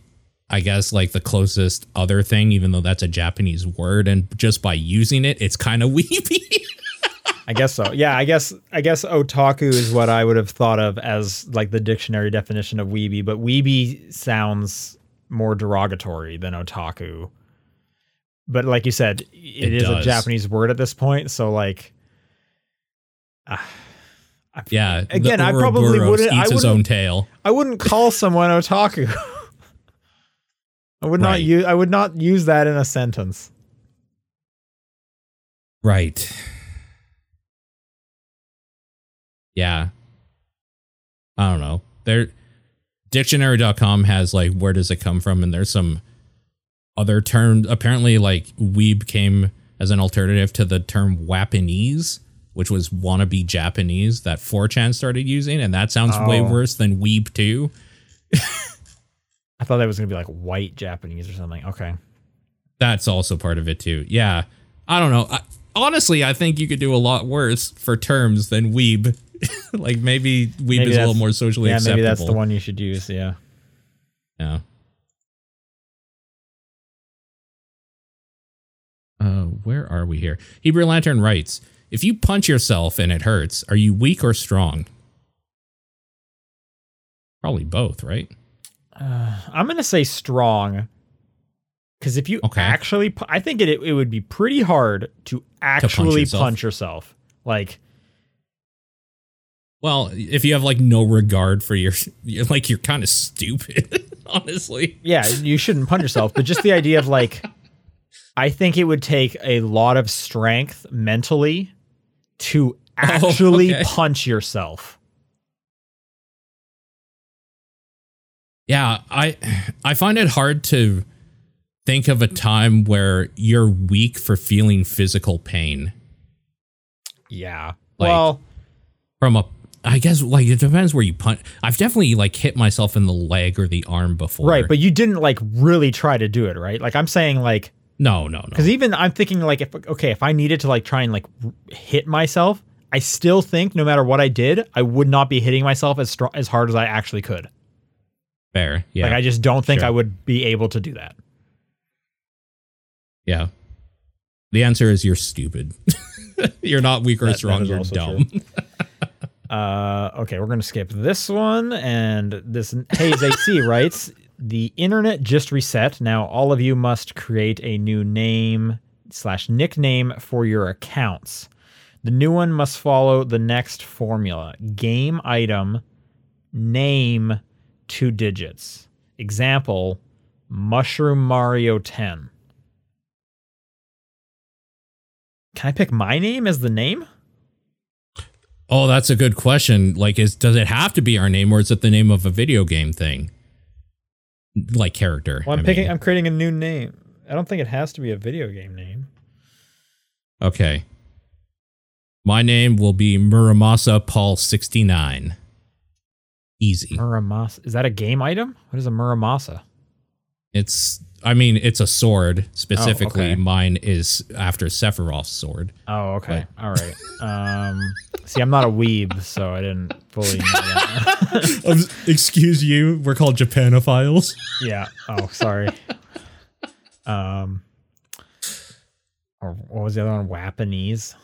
I guess, like the closest other thing, even though that's a Japanese word, and just by using it, it's kind of weepy. I guess so. Yeah, I guess I guess otaku is what I would have thought of as like the dictionary definition of weeby, but weeby sounds more derogatory than otaku. But like you said, it, It is a. Japanese word at this point, so like ah, I- yeah. Again, I probably wouldn't- I eats his wouldn't- own tail. I wouldn't call someone otaku. I would not use I would not use that in a sentence. Right. Yeah. I don't know. There dictionary.com has like where does it come from and there's some other terms apparently like weeb came as an alternative to the term Wapanese, which was wannabe Japanese that 4chan started using and that sounds way Oh. worse than weeb too. I thought that was gonna be like white Japanese or something. Okay. That's also part of it too. Yeah. I don't know. I, honestly, I think you could do a lot worse for terms than weeb. like maybe weeb Maybe is a little more socially yeah, acceptable. maybe that's the one you should use. Yeah. Yeah. Uh, where are we here? Hebrew Lantern writes, "If you punch yourself and it hurts, are you weak or strong?" Probably both, right? Uh, I'm gonna say strong, because if you Okay. actually, pu- I think it it would be pretty hard to actually yourself. punch yourself. Like, Well, if you have like no regard for your, you're like you're kind of stupid, honestly. yeah, you shouldn't punch yourself, but just the idea of like, I think it would take a lot of strength mentally to oh, actually okay. punch yourself. Yeah, I I find it hard to think of a time where you're weak for feeling physical pain. Yeah. Like- well, from a I guess like it depends where you punch. I've definitely like hit myself in the leg or the arm before. right, but you didn't like really try to do it, right? Like I'm saying, like no, no, no. Because even I'm thinking like if okay, if I needed to like try and like hit myself, I still think no matter what I did, I would not be hitting myself as strong as hard as I actually could. Fair, yeah, Like I just don't think sure. I would be able to do that. yeah. The answer is you're stupid. you're not weak or That- that strong. is You're dumb. Uh, okay, we're gonna skip this one. And this Hayes AC writes: The internet just reset. Now all of you must create a new name slash nickname for your accounts. The new one must follow the next formula: game item, name, two digits. Example: Mushroom Mario 10. Can I pick my name as the name? Oh, that's a good question. Like, is does it have to be our name, or is it the name of a video game thing? Like character. Well, I'm I picking. mean. I'm creating a new name. I don't think it has to be a video game name. Okay. My name will be Muramasa Paul sixty nine. Easy. Muramasa. Is that a game item? What is a Muramasa? It's. I mean, it's a sword. Specifically, okay. mine is after Sephiroth's sword. Oh, okay. All right. Um, see, I'm not a weeb, so I didn't fully excuse you. We're called Japanophiles. yeah. Oh, sorry. Um, or what was the other one? Wapanese.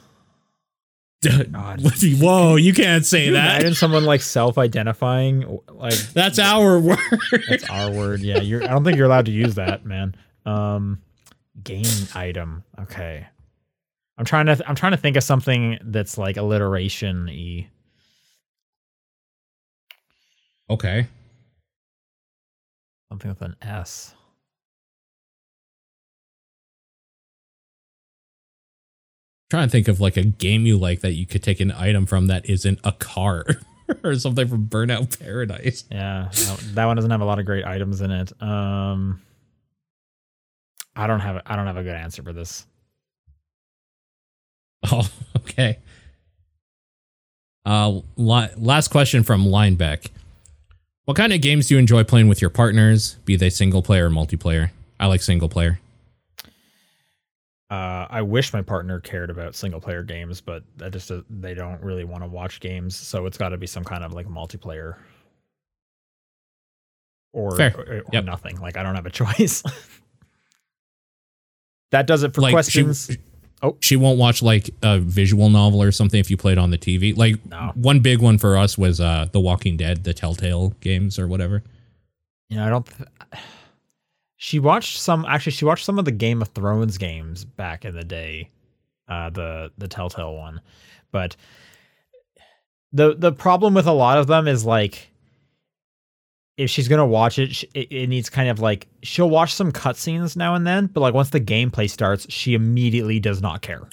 God. Whoa! You can't say Can you that. imagine someone like self-identifying? Like That's our word. that's our word. Yeah. You're. I don't think you're allowed to use that, man. Um, game item. Okay. I'm trying to. I'm trying to think of something that's like alliteration e. okay. Something with an S. trying to think of like a game you like that you could take an item from that isn't a car or something from Burnout Paradise. Yeah, that, one doesn't have a lot of great items in it. Um, I don't have. I don't have a good answer for this. Oh, okay. Uh, li- last question from Lineback. What kind of games do you enjoy playing with your partners, be they single player or multiplayer? I like single player. Uh, I wish my partner cared about single player games, but that just uh, they don't really want to watch games, so it's got to be some kind of like multiplayer or Fair. or, or Yep. nothing. Like I don't have a choice. that does it for Like, she- questions. Oh. She won't watch like a visual novel or something if you play it on the TV. Like No. one big one for us was uh The Walking Dead, the Telltale games or whatever. You know, I don't. Th- she watched some. Actually, she watched some of the Game of Thrones games back in the day, uh, the the Telltale one. But the the problem with a lot of them is like, if she's gonna watch it, it, needs kind of like she'll watch some cutscenes now and then, but like once the gameplay starts, she immediately does not care.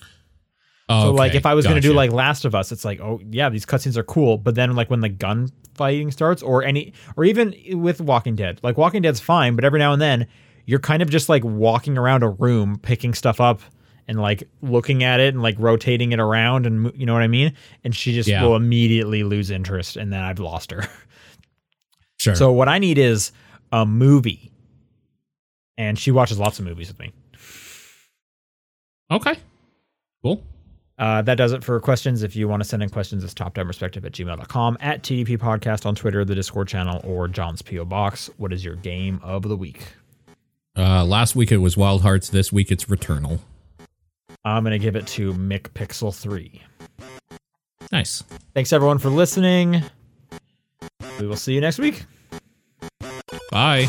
Oh, So like if I was gonna do like Last of Us, it's like oh yeah these cutscenes are cool, but then like when the gun fighting starts or any or even with Walking Dead, like Walking Dead's fine, but every now and then you're kind of just like walking around a room picking stuff up and like looking at it and like rotating it around and you know what I mean. And she just Yeah. will immediately lose interest, and then I've lost her. sure. So what I need is a movie, and she watches lots of movies with me. okay. Cool. Uh, that does it for questions. If you want to send in questions, it's topdownperspective at gmail.com, at TDP Podcast on Twitter, the Discord channel, or John's P.O. Box. What is your game of the week? Uh last week it was Wild Hearts, this week it's Returnal. I'm going to give it to Mick Pixel 3. Nice. Thanks, everyone, for listening. We will see you next week. Bye.